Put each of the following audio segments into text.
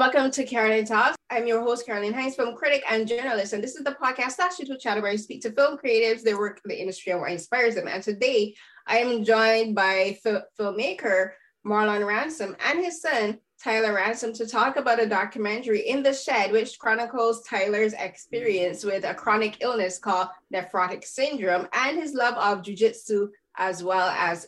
welcome to Carolyn Talks. I'm your host, Carolyn Hinds, film critic and journalist. And this is the podcast slash YouTube channel where I speak to film creatives, their work in the industry, and what inspires them. And today I am joined by f- filmmaker Marlon Ransom and his son, Tyler Ransom, to talk about a documentary in the shed, which chronicles Tyler's experience with a chronic illness called nephrotic syndrome and his love of jujitsu as well as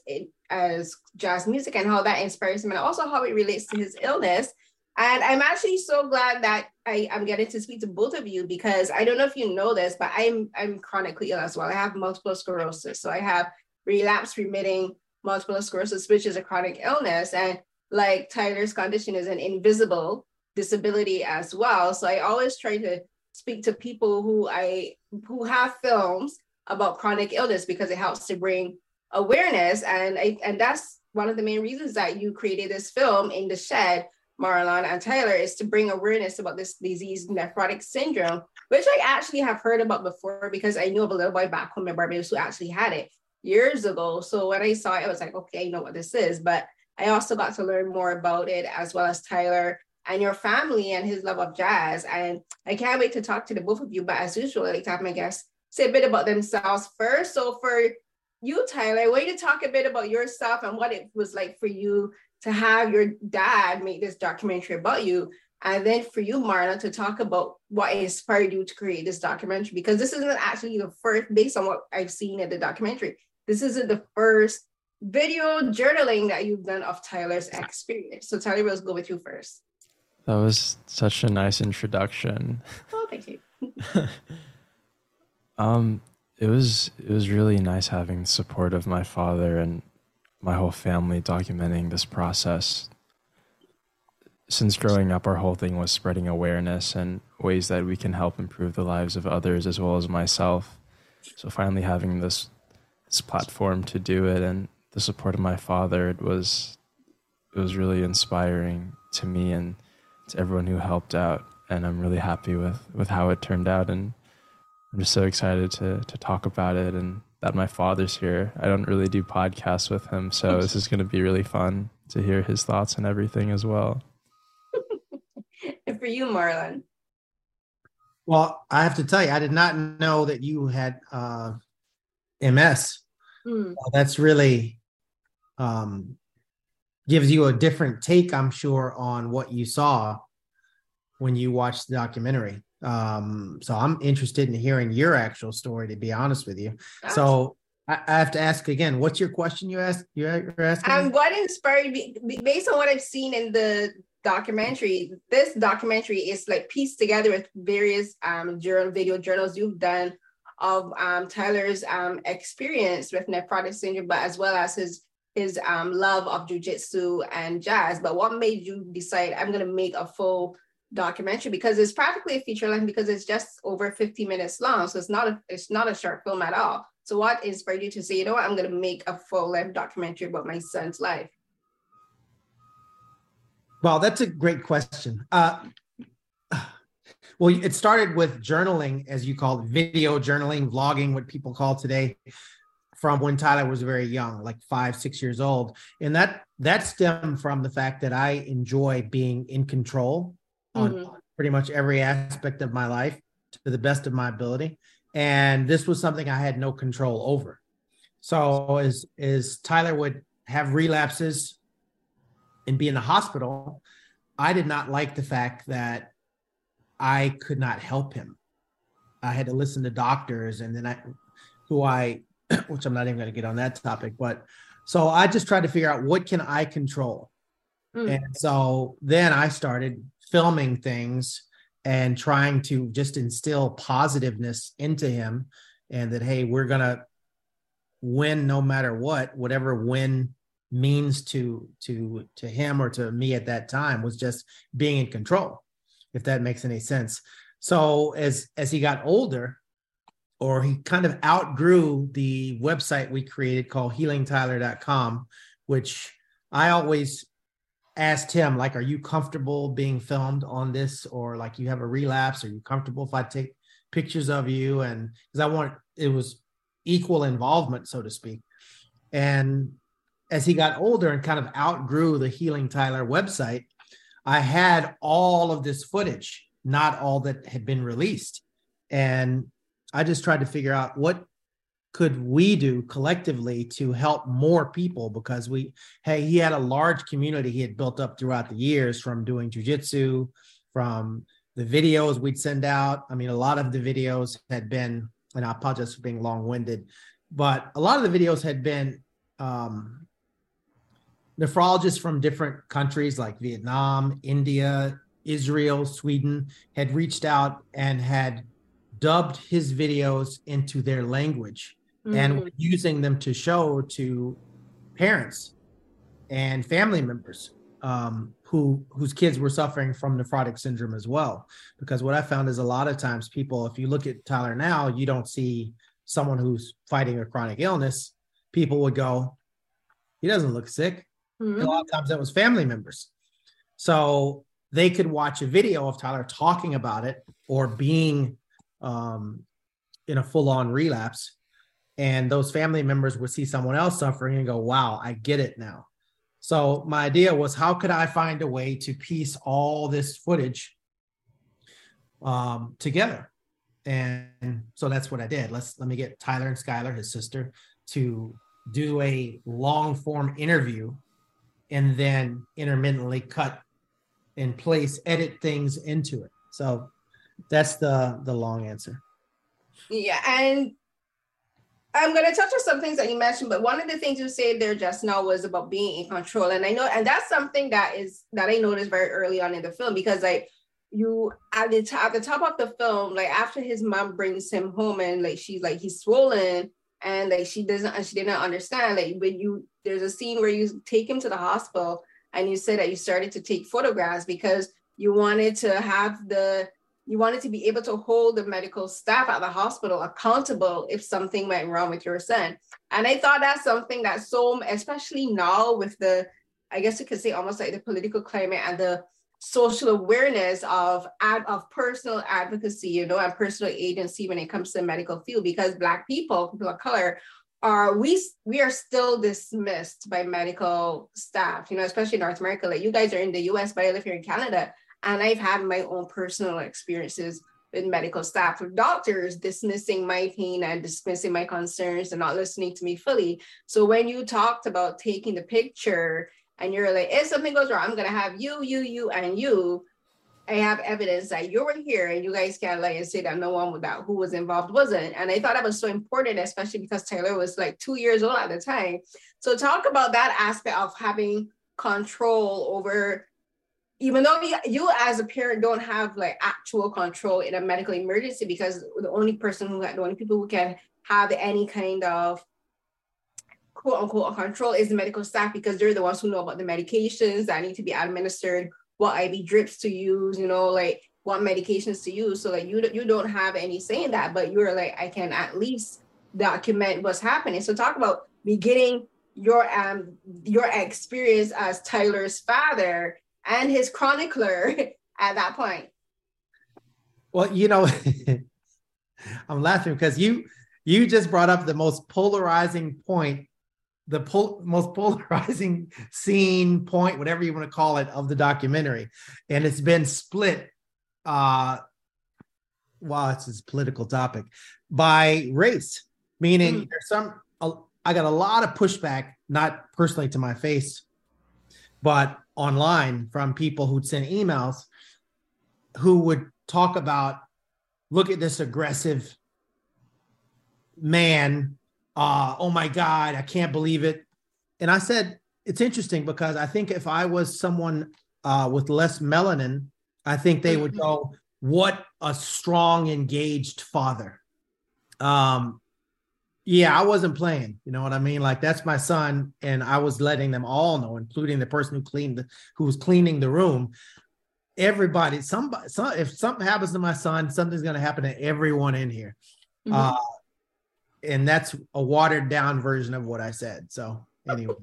as jazz music and how that inspires him and also how it relates to his illness and I'm actually so glad that I, am getting to speak to both of you because I don't know if you know this, but I'm I'm chronically ill as well. I have multiple sclerosis. So I have relapse remitting multiple sclerosis, which is a chronic illness. And like Tyler's condition is an invisible disability as well. So I always try to speak to people who I who have films about chronic illness because it helps to bring awareness. And I and that's one of the main reasons that you created this film in the shed Marlon and Tyler is to bring awareness about this disease, nephrotic syndrome, which I actually have heard about before because I knew of a little boy back home in Barbados who actually had it years ago. So when I saw it, I was like, okay, I know what this is. But I also got to learn more about it as well as Tyler and your family and his love of jazz. And I can't wait to talk to the both of you. But as usual, I like to have my guests say a bit about themselves first. So for you, Tyler, I want you to talk a bit about yourself and what it was like for you to have your dad make this documentary about you and then for you marla to talk about what inspired you to create this documentary because this isn't actually the first based on what i've seen in the documentary this isn't the first video journaling that you've done of tyler's experience so tyler let's go with you first that was such a nice introduction oh thank you um it was it was really nice having the support of my father and my whole family documenting this process. Since growing up, our whole thing was spreading awareness and ways that we can help improve the lives of others as well as myself. So finally having this this platform to do it and the support of my father, it was it was really inspiring to me and to everyone who helped out. And I'm really happy with, with how it turned out and I'm just so excited to to talk about it and that my father's here. I don't really do podcasts with him, so this is going to be really fun to hear his thoughts and everything as well. and for you, Marlon. Well, I have to tell you, I did not know that you had uh, MS. Mm. Uh, that's really um, gives you a different take, I'm sure, on what you saw when you watched the documentary. Um, so I'm interested in hearing your actual story, to be honest with you. So I, I have to ask again, what's your question you asked? You're, asking? Um, what inspired me, based on what I've seen in the documentary, this documentary is like pieced together with various um, journal, video journals you've done of um, Tyler's um, experience with nephrotic syndrome, but as well as his his um, love of jujitsu and jazz. But what made you decide I'm going to make a full documentary because it's practically a feature length because it's just over 50 minutes long. So it's not a it's not a short film at all. So what inspired you to say, you know what, I'm gonna make a full length documentary about my son's life? Well, that's a great question. Uh, well, it started with journaling, as you call it, video journaling, vlogging, what people call today, from when Tyler was very young, like five, six years old. And that that stemmed from the fact that I enjoy being in control on mm-hmm. pretty much every aspect of my life to the best of my ability. And this was something I had no control over. So as as Tyler would have relapses and be in the hospital, I did not like the fact that I could not help him. I had to listen to doctors and then I who I which I'm not even going to get on that topic, but so I just tried to figure out what can I control. Mm. And so then I started filming things and trying to just instill positiveness into him and that hey we're gonna win no matter what whatever win means to to to him or to me at that time was just being in control if that makes any sense so as as he got older or he kind of outgrew the website we created called healingtyler.com which i always asked him like are you comfortable being filmed on this or like you have a relapse are you comfortable if i take pictures of you and because I want it was equal involvement, so to speak. And as he got older and kind of outgrew the Healing Tyler website, I had all of this footage, not all that had been released. And I just tried to figure out what could we do collectively to help more people because we hey he had a large community he had built up throughout the years from doing jujitsu from the videos we'd send out. I mean a lot of the videos had been and i apologize for being long-winded but a lot of the videos had been um, nephrologists from different countries like vietnam india israel sweden had reached out and had dubbed his videos into their language mm-hmm. and using them to show to parents and family members um, who whose kids were suffering from nephrotic syndrome as well. Because what I found is a lot of times people, if you look at Tyler now, you don't see someone who's fighting a chronic illness. People would go, he doesn't look sick. Mm-hmm. A lot of times that was family members. So they could watch a video of Tyler talking about it or being um, in a full on relapse and those family members would see someone else suffering and go wow i get it now. So my idea was how could i find a way to piece all this footage um, together? And so that's what i did. Let's let me get tyler and skylar his sister to do a long form interview and then intermittently cut in place edit things into it. So that's the the long answer. Yeah and I'm going to touch on some things that you mentioned, but one of the things you said there just now was about being in control, and I know, and that's something that is that I noticed very early on in the film because like you at the top, at the top of the film, like after his mom brings him home and like she's like he's swollen and like she doesn't she didn't understand like when you there's a scene where you take him to the hospital and you said that you started to take photographs because you wanted to have the you wanted to be able to hold the medical staff at the hospital accountable if something went wrong with your son. And I thought that's something that so, especially now with the, I guess you could say almost like the political climate and the social awareness of ad, of personal advocacy, you know, and personal agency when it comes to the medical field, because Black people, people of color, are we we are still dismissed by medical staff, you know, especially North America. Like you guys are in the US, but I live here in Canada and I've had my own personal experiences with medical staff, with doctors dismissing my pain and dismissing my concerns and not listening to me fully. So when you talked about taking the picture and you're like, if something goes wrong, I'm gonna have you, you, you, and you. I have evidence that you were here and you guys can't like and say that no one that who was involved wasn't. And I thought that was so important, especially because Taylor was like two years old at the time. So talk about that aspect of having control over even though you, as a parent don't have like actual control in a medical emergency because the only person who the only people who can have any kind of quote unquote control is the medical staff because they're the ones who know about the medications that need to be administered what iv drips to use you know like what medications to use. So like you you don't have any say in that but you're like i can at least document what's happening. So talk about beginning your um your experience as tyler's father and his chronicler at that point. Well, you know, I'm laughing because you you just brought up the most polarizing point, the pol- most polarizing scene point, whatever you want to call it, of the documentary, and it's been split. Uh, wow, it's a political topic by race, meaning mm. there's some. Uh, I got a lot of pushback, not personally to my face, but online from people who'd send emails who would talk about look at this aggressive man uh oh my god i can't believe it. And i said it's interesting because i think if i was someone uh with less melanin i think they would go what a strong engaged father. Um yeah, I wasn't playing. You know what I mean? Like that's my son, and I was letting them all know, including the person who cleaned the, who was cleaning the room. Everybody, somebody, some, if something happens to my son, something's going to happen to everyone in here. Mm-hmm. Uh, and that's a watered down version of what I said. So anyway,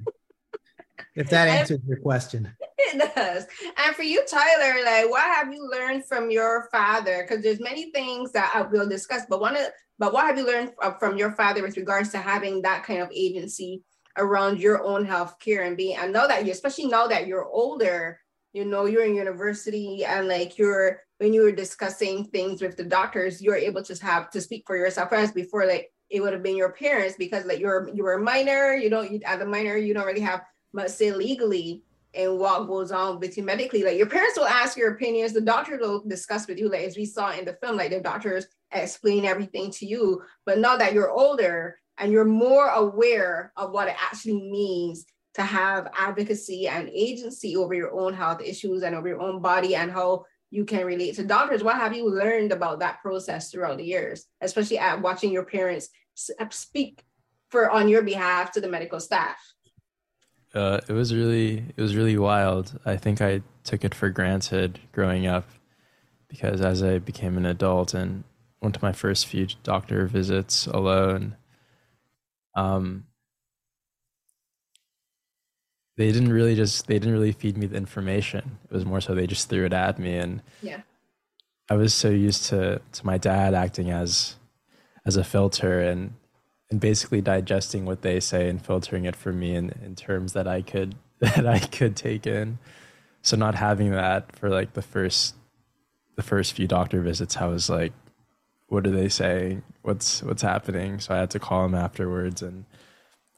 if that answers your question, it does. And for you, Tyler, like what have you learned from your father? Because there's many things that uh, I will discuss, but one of but what have you learned uh, from your father with regards to having that kind of agency around your own health care and being? I know that you, especially now that you're older, you know, you're in university and like you're when you were discussing things with the doctors, you're able to have to speak for yourself. As before, like it would have been your parents because like you're you were a minor, you don't you, as a minor, you don't really have much say legally and what goes on with you medically. Like your parents will ask your opinions, the doctors will discuss with you, like as we saw in the film, like the doctors explain everything to you. But now that you're older and you're more aware of what it actually means to have advocacy and agency over your own health issues and over your own body and how you can relate to doctors. What have you learned about that process throughout the years, especially at watching your parents speak for on your behalf to the medical staff? Uh, it was really it was really wild. I think I took it for granted growing up because as I became an adult and went to my first few doctor visits alone, um, they didn't really just they didn't really feed me the information. It was more so they just threw it at me, and yeah, I was so used to to my dad acting as as a filter and and basically digesting what they say and filtering it for me in, in terms that I could that I could take in. So not having that for like the first the first few doctor visits, I was like, what are they saying? What's what's happening? So I had to call him afterwards and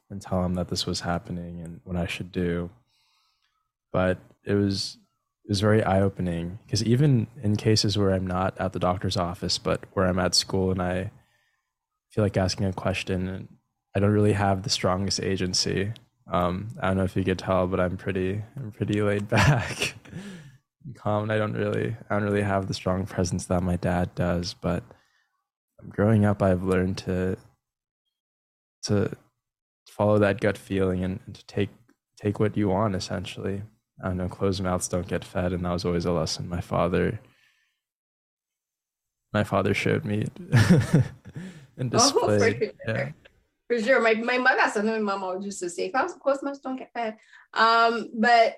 and tell him that this was happening and what I should do. But it was it was very eye opening because even in cases where I'm not at the doctor's office, but where I'm at school and I feel like asking a question and I don't really have the strongest agency. Um, I don't know if you could tell, but I'm pretty I'm pretty laid back, calm. I don't really I don't really have the strong presence that my dad does. But growing up, I've learned to to follow that gut feeling and, and to take take what you want. Essentially, I don't know. Closed mouths don't get fed, and that was always a lesson my father my father showed me. and displayed. Oh, for sure. Yeah. For sure. My, my mother, that's something my mom used to say. Was close, mouths don't get fed. Um, but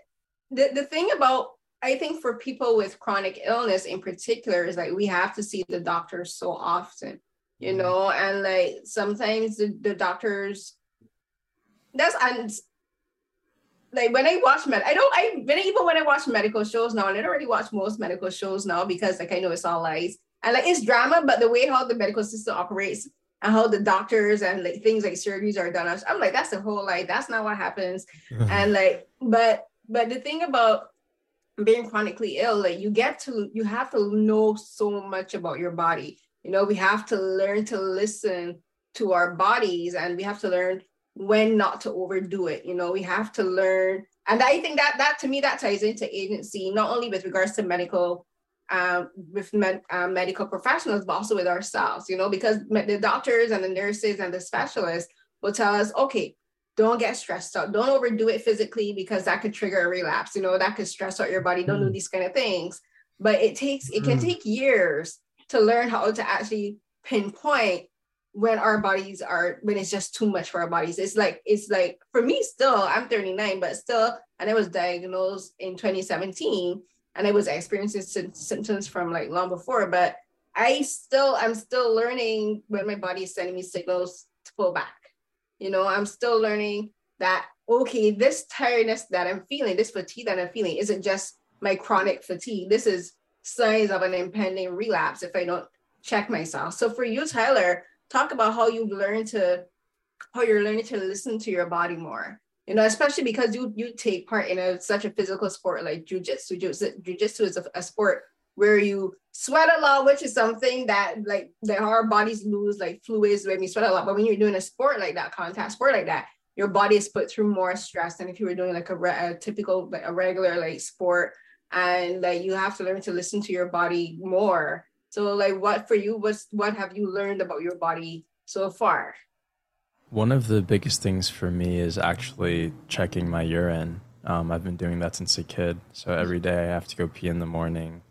the, the thing about I think for people with chronic illness in particular is like we have to see the doctors so often, you mm-hmm. know, and like sometimes the, the doctors that's and like when I watch med, I don't I when even when I watch medical shows now, and I don't really watch most medical shows now because like I know it's all lies. And like it's drama, but the way how the medical system operates and how the doctors and like things like surgeries are done, I'm like, that's a whole like that's not what happens. and like, but but the thing about being chronically ill, like you get to you have to know so much about your body. You know, we have to learn to listen to our bodies and we have to learn when not to overdo it. You know, we have to learn. And I think that that to me that ties into agency, not only with regards to medical um, with med, uh, medical professionals, but also with ourselves, you know, because the doctors and the nurses and the specialists will tell us, okay, don't get stressed out. Don't overdo it physically because that could trigger a relapse. You know, that could stress out your body. Don't mm. do these kind of things. But it takes, it can mm. take years to learn how to actually pinpoint when our bodies are when it's just too much for our bodies it's like it's like for me still i'm 39 but still and i was diagnosed in 2017 and I was experiencing symptoms from like long before, but I still, I'm still learning when my body is sending me signals to pull back. You know, I'm still learning that, okay, this tiredness that I'm feeling, this fatigue that I'm feeling isn't just my chronic fatigue. This is signs of an impending relapse if I don't check myself. So for you, Tyler, talk about how you've learned to, how you're learning to listen to your body more you know, especially because you you take part in a such a physical sport like jujitsu. Jujitsu is a, a sport where you sweat a lot, which is something that like that our bodies lose like fluids when we sweat a lot. But when you're doing a sport like that, contact sport like that, your body is put through more stress than if you were doing like a, a typical like a regular like sport. And like you have to learn to listen to your body more. So like, what for you? was what have you learned about your body so far? One of the biggest things for me is actually checking my urine. Um, I've been doing that since a kid. So every day I have to go pee in the morning.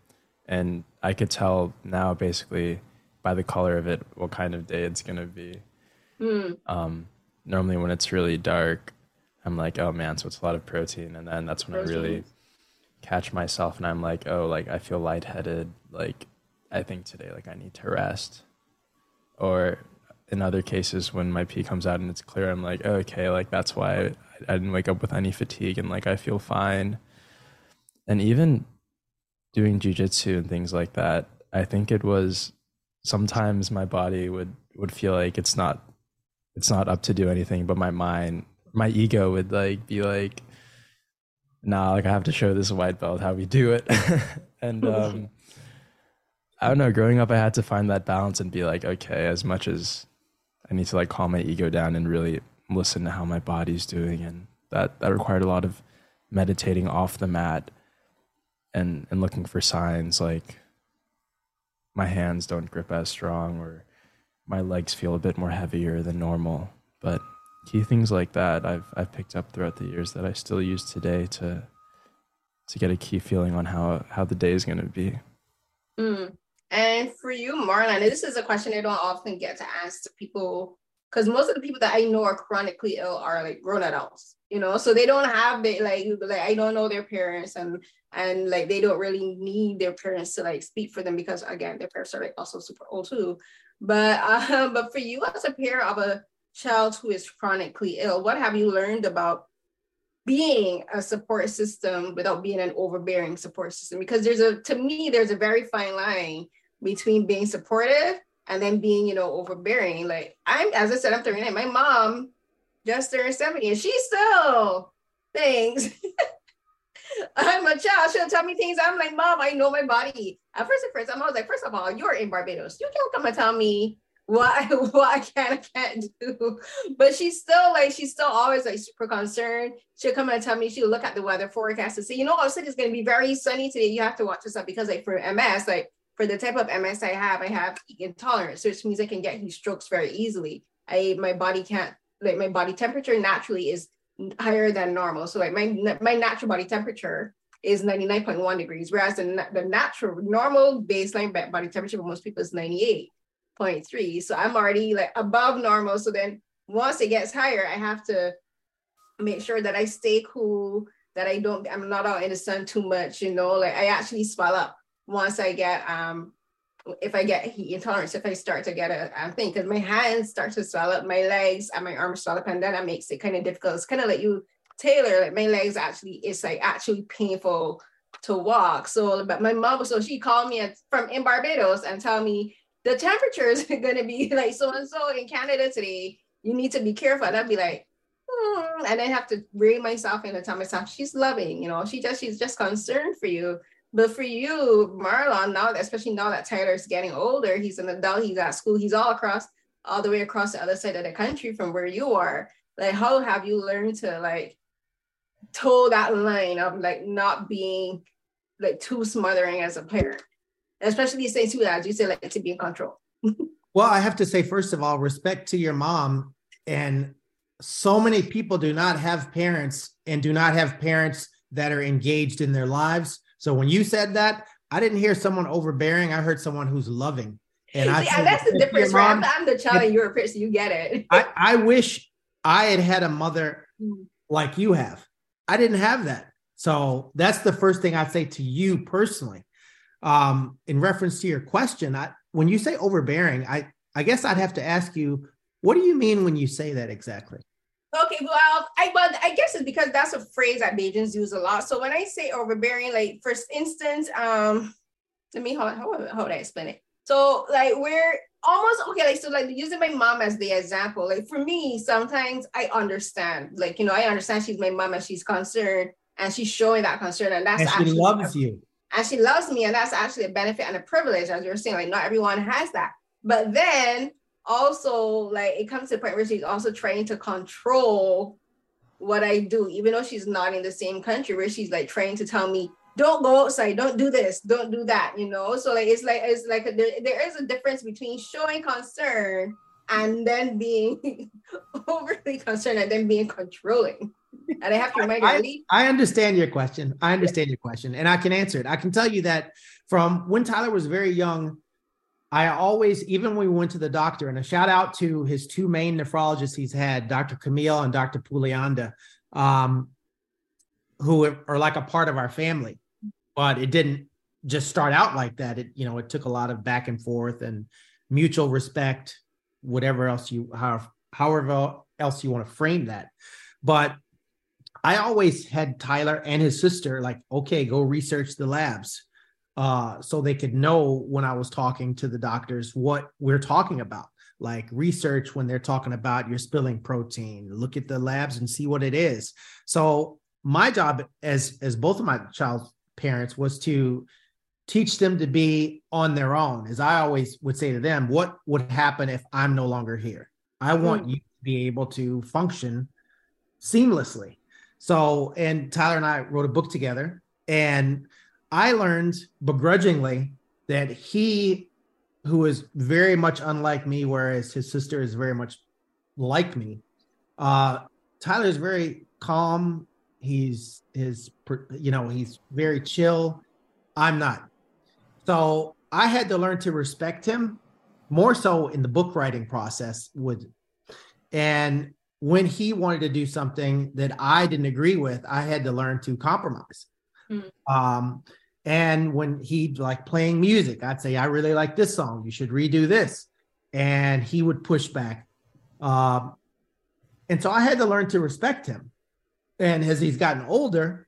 And I could tell now basically by the color of it what kind of day it's going to be. Mm. Um, normally when it's really dark, I'm like, oh man, so it's a lot of protein. And then that's when. I really, catch myself and I'm like, oh, like I feel lightheaded. Like I think today, like I need to rest. Or in other cases, when my pee comes out and it's clear, I'm like, oh, okay, like that's why I, I didn't wake up with any fatigue and like I feel fine. And even doing jujitsu and things like that, I think it was sometimes my body would would feel like it's not it's not up to do anything, but my mind, my ego would like be like, nah, like I have to show this white belt how we do it. and um I don't know, growing up I had to find that balance and be like, okay, as much as I need to like calm my ego down and really listen to how my body's doing and that that required a lot of meditating off the mat and and looking for signs like my hands don't grip as strong or my legs feel a bit more heavier than normal. But key things like that I've I've picked up throughout the years that I still use today to to get a key feeling on how how the day is going to be. Mm. And for you, Marlon, this is a question I don't often get to ask people because most of the people that I know are chronically ill are like grown adults, you know, so they don't have the like like I don't know their parents and and like they don't really need their parents to like speak for them because again their parents are like also super old too. But uh, but for you as a parent of a child who is chronically ill, what have you learned about being a support system without being an overbearing support system? Because there's a to me there's a very fine line between being supportive and then being, you know, overbearing. Like I'm, as I said, I'm 39. My mom just turned 70 and she still thinks I'm a child. She'll tell me things. I'm like, Mom, I know my body. At first, at first, I'm always like, first of all, you're in Barbados. You can't come and tell me what what I can I can't do. But she's still like, she's still always like super concerned. She'll come and tell me, she'll look at the weather forecast and say, you know, I said it's gonna be very sunny today. You have to watch this up because like for MS, like for the type of MS I have, I have intolerance, which means I can get heat strokes very easily. I my body can't like my body temperature naturally is higher than normal. So like my my natural body temperature is 99.1 degrees, whereas the, the natural normal baseline body temperature for most people is 98.3. So I'm already like above normal. So then once it gets higher, I have to make sure that I stay cool, that I don't, I'm not out in the sun too much, you know, like I actually swell up once I get um if I get heat intolerance, if I start to get a, a thing, because my hands start to swell up, my legs and my arms swell up, and then that makes it kind of difficult. It's kind of like you tailor, like my legs actually, it's like actually painful to walk. So, but my mom, so she called me from in Barbados and tell me the temperature is going to be like so and so in Canada today. You need to be careful. And I'd be like, hmm. and I have to rein myself in and tell myself she's loving, you know, she just she's just concerned for you. But for you, Marlon, now especially now that Tyler's getting older, he's an adult, he's at school, he's all across, all the way across the other side of the country from where you are. Like, how have you learned to like toe that line of like not being like too smothering as a parent, especially saying too as you say, like to be in control. well, I have to say, first of all, respect to your mom. And so many people do not have parents and do not have parents that are engaged in their lives so when you said that, I didn't hear someone overbearing. I heard someone who's loving. And I yeah, that's the difference. Right? I'm, I'm, the child and you're a person. You get it. I, I wish I had had a mother mm. like you have. I didn't have that. So that's the first thing I'd say to you personally. Um, in reference to your question, I, when you say overbearing, I, I guess I'd have to ask you, what do you mean when you say that exactly? Okay, well, I but I guess it's because that's a phrase that Bajans use a lot. So when I say overbearing, like for instance, um, let me how how, how would I explain it? So like we're almost okay, like so like using my mom as the example. Like for me, sometimes I understand, like you know, I understand she's my mom and she's concerned and she's showing that concern, and that's and she actually, loves you. And she loves me, and that's actually a benefit and a privilege, as you're saying. Like not everyone has that. But then also like it comes to the point where she's also trying to control what I do, even though she's not in the same country, where she's like trying to tell me, don't go outside, don't do this, don't do that, you know. So like it's like it's like a, there, there is a difference between showing concern and then being overly concerned and then being controlling. And I have to remind I, you. I, I understand your question. I understand your question, and I can answer it. I can tell you that from when Tyler was very young, I always, even when we went to the doctor, and a shout out to his two main nephrologists he's had, Dr. Camille and Dr. Pulianda, um, who are like a part of our family. but it didn't just start out like that. It, you know, it took a lot of back and forth and mutual respect, whatever else you, however, however else you want to frame that. But I always had Tyler and his sister like, okay, go research the labs. Uh, so they could know when I was talking to the doctors what we're talking about. Like research when they're talking about you're spilling protein, look at the labs and see what it is. So my job as as both of my child's parents was to teach them to be on their own. As I always would say to them, what would happen if I'm no longer here? I want mm. you to be able to function seamlessly. So, and Tyler and I wrote a book together, and I learned begrudgingly that he, who is very much unlike me, whereas his sister is very much like me, uh, Tyler is very calm. He's his, you know, he's very chill. I'm not. So I had to learn to respect him more so in the book writing process would and when he wanted to do something that I didn't agree with, I had to learn to compromise. Mm. Um, and when he'd like playing music, I'd say, I really like this song. You should redo this. And he would push back. Um, and so I had to learn to respect him. And as he's gotten older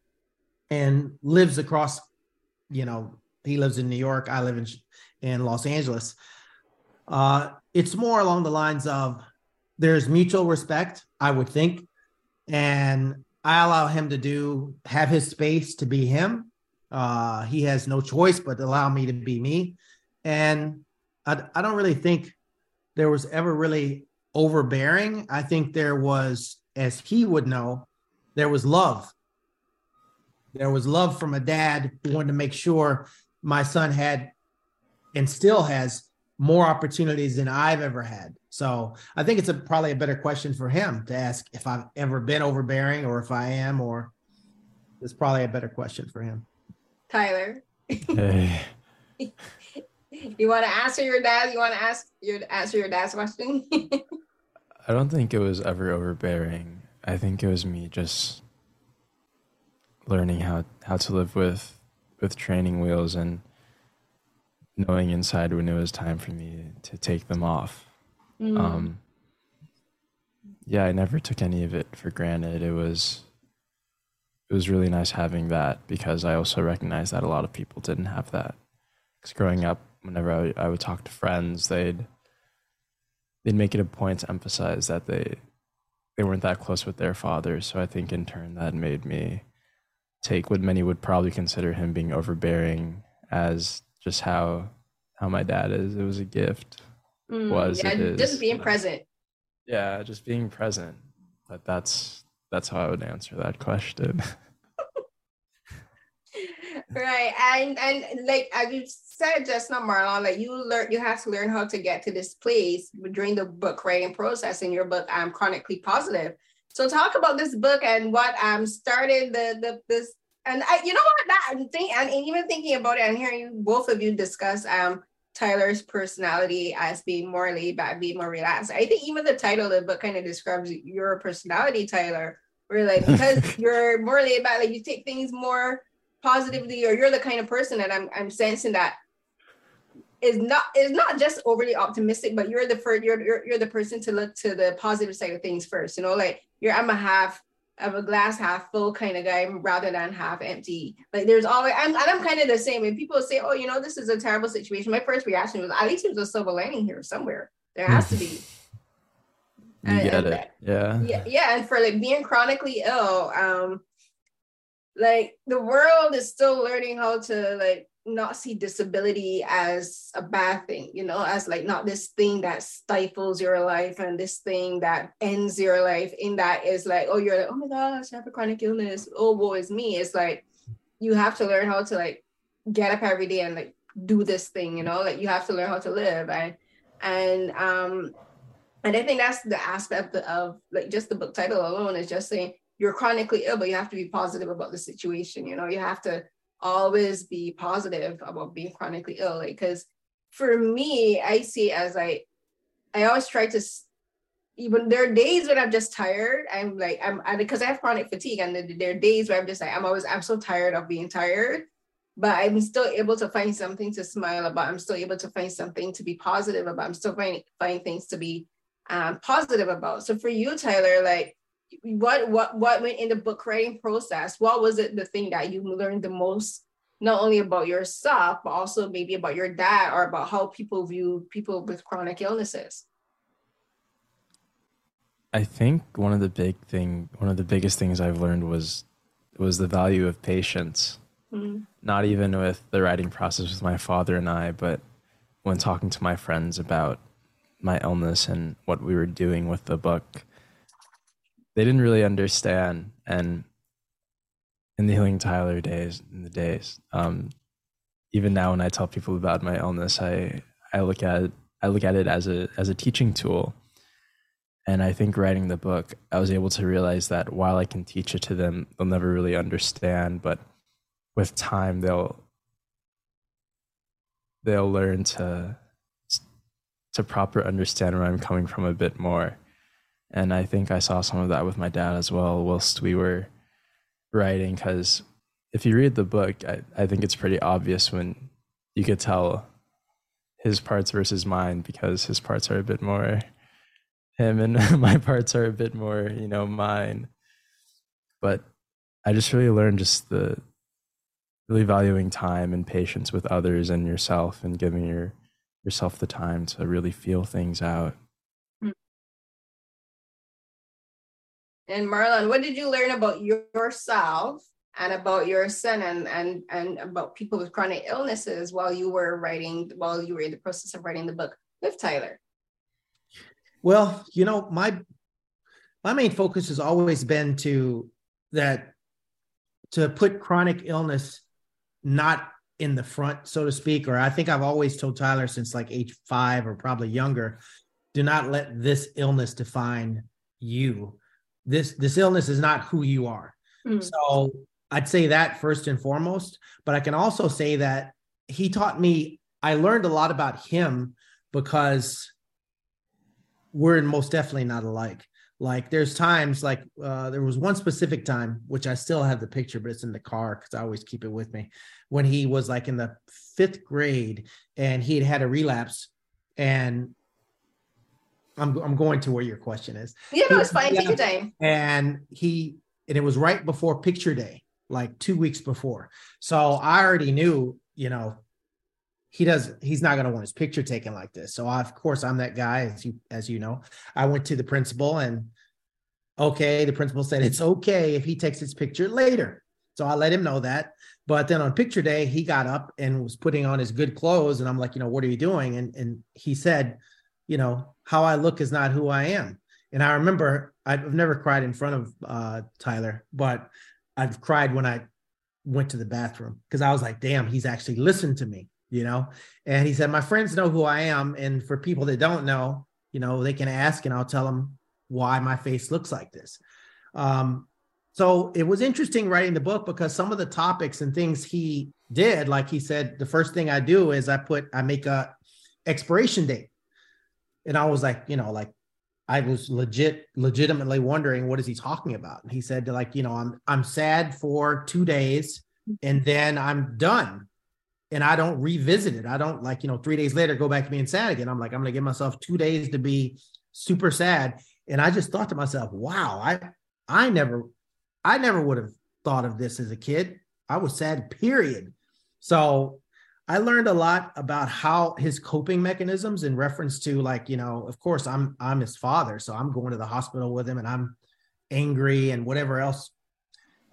and lives across, you know, he lives in New York. I live in in Los Angeles. Uh, it's more along the lines of there's mutual respect, I would think, and I allow him to do have his space to be him. Uh, he has no choice but to allow me to be me, and I, I don't really think there was ever really overbearing. I think there was, as he would know, there was love. There was love from a dad who wanted to make sure my son had and still has more opportunities than I've ever had. So I think it's a, probably a better question for him to ask if I've ever been overbearing or if I am, or it's probably a better question for him. Tyler. Hey. you want to answer your dad? You want to ask your answer your dad's question? I don't think it was ever overbearing. I think it was me just learning how how to live with with training wheels and knowing inside when it was time for me to take them off. Mm. Um, yeah, I never took any of it for granted. It was it was really nice having that because I also recognized that a lot of people didn't have that. Because growing up, whenever I, I would talk to friends, they'd they'd make it a point to emphasize that they they weren't that close with their fathers. So I think in turn that made me take what many would probably consider him being overbearing as just how how my dad is. It was a gift. Mm, was yeah, just being present. Yeah, just being present. But that's that's how I would answer that question. right, and and like as you said just now, Marlon, like you learn, you have to learn how to get to this place during the book writing process. In your book, I'm chronically positive so talk about this book and what um started the the this and I you know what that thing and even thinking about it and hearing you both of you discuss um Tyler's personality as being more laid back, being more relaxed. I think even the title of the book kind of describes your personality, Tyler. Where like because you're more laid back, like you take things more positively, or you're the kind of person that I'm I'm sensing that is not is not just overly optimistic, but you're the first you're, you're you're the person to look to the positive side of things first. You know, like you're I'm a half of a glass half full kind of guy rather than half empty. Like there's always I'm and I'm kind of the same. And people say, "Oh, you know, this is a terrible situation," my first reaction was, "At least there's a silver lining here somewhere. There has to be." You and, get and, it, yeah. Yeah, yeah, and for like being chronically ill, um, like the world is still learning how to like not see disability as a bad thing, you know, as like not this thing that stifles your life and this thing that ends your life. In that is like, oh, you're like, oh my gosh, I have a chronic illness. Oh, boy, it's me. It's like you have to learn how to like get up every day and like do this thing, you know, like you have to learn how to live. And and um and I think that's the aspect of like just the book title alone is just saying you're chronically ill, but you have to be positive about the situation. You know, you have to always be positive about being chronically ill Like, because for me i see as i i always try to even there are days when i'm just tired i'm like i'm because I, I have chronic fatigue and there are days where i'm just like i'm always i'm so tired of being tired but I'm still able to find something to smile about. I'm still able to find something to be positive about. I'm still finding find things to be um, positive about. So for you, Tyler, like what what what went in the book writing process? What was it the thing that you learned the most, not only about yourself, but also maybe about your dad or about how people view people with chronic illnesses? I think one of the big thing, one of the biggest things I've learned was was the value of patience. Mm-hmm. Not even with the writing process with my father and I, but when talking to my friends about my illness and what we were doing with the book, they didn't really understand. And in the healing Tyler days, in the days, um, even now when I tell people about my illness, I I look at it, I look at it as a as a teaching tool and I think writing the book, I was able to realize that while I can teach it to them, they'll never really understand. But with time, they'll they'll learn to to proper understand where I'm coming from a bit more. And I think I saw some of that with my dad as well, whilst we were writing. Because if you read the book, I, I think it's pretty obvious when you could tell his parts versus mine because his parts are a bit more him and my parts are a bit more you know mine but i just really learned just the really valuing time and patience with others and yourself and giving your yourself the time to really feel things out hmm. and marlon what did you learn about yourself and about your son and and and about people with chronic illnesses while you were writing while you were in the process of writing the book with tyler well, you know, my my main focus has always been to that to put chronic illness not in the front, so to speak, or I think I've always told Tyler since like age five or probably younger, do not let this illness define you. This this illness is not who you are. Mm. So I'd say that first and foremost, but I can also say that he taught me I learned a lot about him because we're most definitely not alike. Like there's times like uh, there was one specific time which I still have the picture, but it's in the car because I always keep it with me. When he was like in the fifth grade and he had had a relapse, and I'm I'm going to where your question is. Yeah, no, it's fine. Take your time. And he and it was right before picture day, like two weeks before. So I already knew, you know, he does he's not going to want his picture taken like this. So I, of course i'm that guy as you as you know. I went to the principal and okay the principal said it's okay if he takes his picture later. So i let him know that. But then on picture day he got up and was putting on his good clothes and i'm like you know what are you doing? And and he said you know how i look is not who i am. And i remember i've never cried in front of uh, tyler but i've cried when i went to the bathroom because i was like damn he's actually listened to me you know? And he said my friends know who i am and for people that don't know you know they can ask and i'll tell them why my face looks like this. Um, so it was interesting writing the book because some of the topics and things he did like he said the first thing i do is i put i make a expiration date. And i was like you know like i was legit legitimately wondering what is he talking about? And he said like you know i'm i'm sad for two days and then i'm done and I don't revisit it. I don't like, you know, three days later go back to being sad again. I'm like, I'm gonna give myself two days to be super sad. And I just thought to myself, wow, I I never I never would have thought of this as a kid. I was sad, period. So I learned a lot about how his coping mechanisms in reference to like, you know, of course I'm I'm his father, so I'm going to the hospital with him and I'm angry and whatever else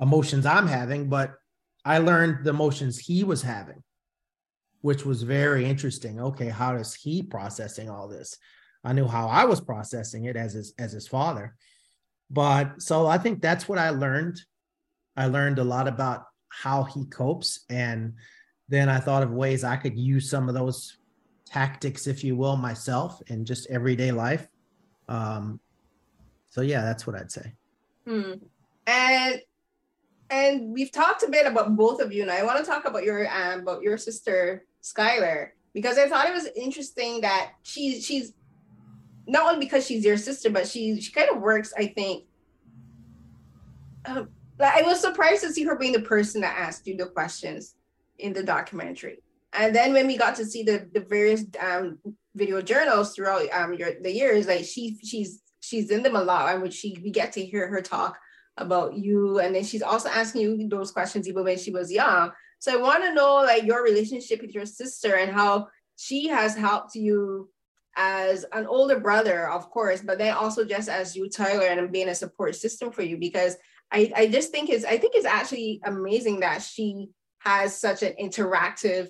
emotions I'm having, but I learned the emotions he was having which was very interesting. Okay, how is he processing all this? I knew how I was processing it as his as his father. But so I think that's what I learned. I learned a lot about how he copes and then I thought of ways I could use some of those tactics, if you will, myself in just everyday life. Um, so yeah, that's what I'd say. Hmm. And and we've talked a bit about both of you, and I want to talk about your um, about your sister Skylar because I thought it was interesting that she's she's not only because she's your sister, but she she kind of works. I think. Um, I was surprised to see her being the person that asked you the questions. in the documentary. And then when we got to see the the various um, video journals throughout um, your, the years, like she she's she's in them a lot, and she we get to hear her talk about you, and then she's also asking you those questions even when she was young. So I want to know like your relationship with your sister and how she has helped you as an older brother, of course, but then also just as you, Tyler, and being a support system for you because I, I just think it's I think it's actually amazing that she has such an interactive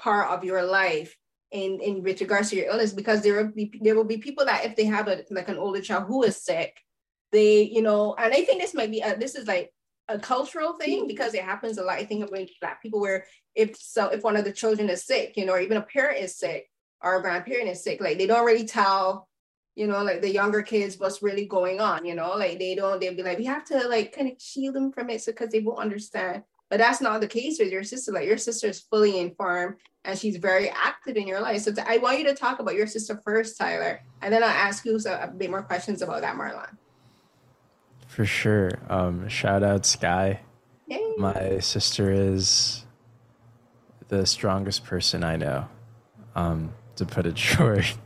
part of your life in in with regards to your illness because there will be there will be people that if they have a like an older child who is sick they you know and i think this might be a, this is like a cultural thing because it happens a lot i think with black people where if so if one of the children is sick you know or even a parent is sick or a grandparent is sick like they don't really tell you know like the younger kids what's really going on you know like they don't they'll be like we have to like kind of shield them from it so because they won't understand but that's not the case with your sister. Like your sister is fully informed and she's very active in your life. So I want you to talk about your sister first, Tyler, and then I'll ask you a bit more questions about that, Marlon. For sure. Um, shout out Sky. Yay. My sister is the strongest person I know. Um, to put it short.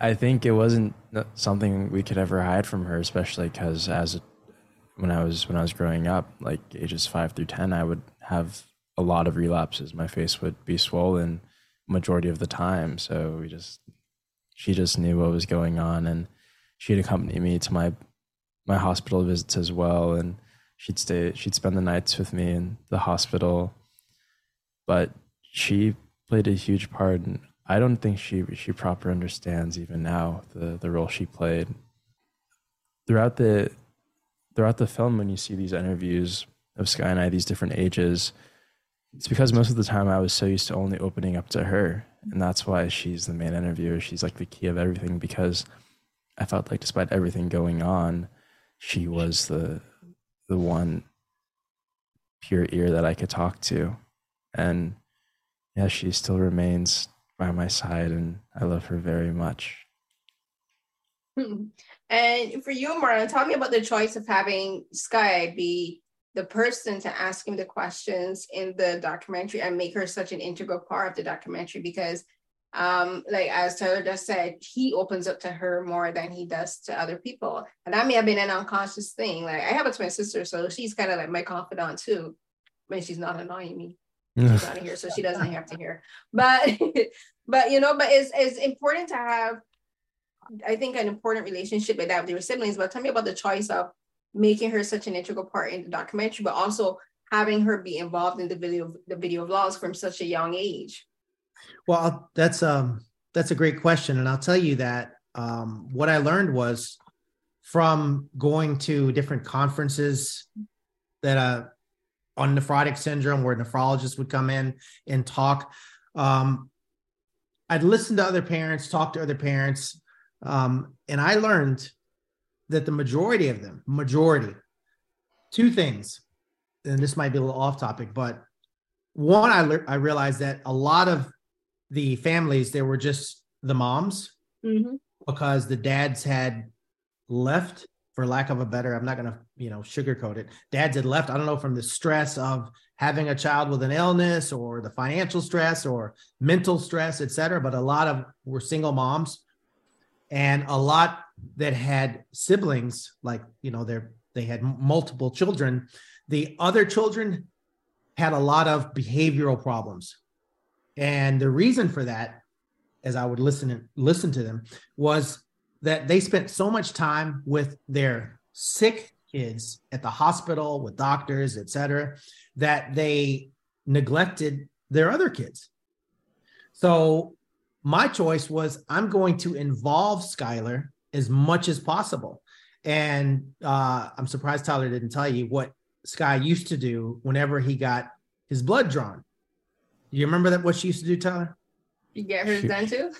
I think it wasn't something we could ever hide from her, especially because as a when I was when I was growing up, like ages five through ten, I would have a lot of relapses. My face would be swollen majority of the time. So we just she just knew what was going on and she'd accompany me to my my hospital visits as well and she'd stay she'd spend the nights with me in the hospital. But she played a huge part and I don't think she she proper understands even now the the role she played. Throughout the throughout the film, when you see these interviews of Sky and I, these different ages, it's because most of the time I was so used to only opening up to her. And that's why she's the main interviewer. She's like the key of everything because I felt like despite everything going on, she was the the one pure ear that I could talk to. And yeah, she still remains by my side and I love her very much. And for you, Marlon, tell me about the choice of having Sky be the person to ask him the questions in the documentary and make her such an integral part of the documentary because um like as Tyler just said, he opens up to her more than he does to other people. And that may have been an unconscious thing. Like I have a twin sister, so she's kind of like my confidant too, when she's not annoying me. She's not here, so she doesn't have to hear. But but you know, but it's it's important to have I think an important relationship with that with your siblings. But tell me about the choice of making her such an integral part in the documentary, but also having her be involved in the video the video vlogs from such a young age. Well, that's um that's a great question, and I'll tell you that um, what I learned was from going to different conferences that uh on nephrotic syndrome where nephrologists would come in and talk. Um, I'd listen to other parents, talk to other parents, um, and I learned that the majority of them, majority, two things, and this might be a little off topic, but one, I, le- I realized that a lot of the families, they were just the moms mm-hmm. because the dads had left for lack of a better i'm not going to you know sugarcoat it. Dads had left i don't know from the stress of having a child with an illness or the financial stress or mental stress etc but a lot of were single moms. And a lot that had siblings like you know they they had multiple children. The other children had a lot of behavioral problems and the reason for that as i would listen and listen to them was that they spent so much time with their sick kids at the hospital with doctors et cetera, that they neglected their other kids so my choice was I'm going to involve Skylar as much as possible. And uh, I'm surprised Tyler didn't tell you what Sky used to do whenever he got his blood drawn. You remember that what she used to do, Tyler? You get hers she, done too?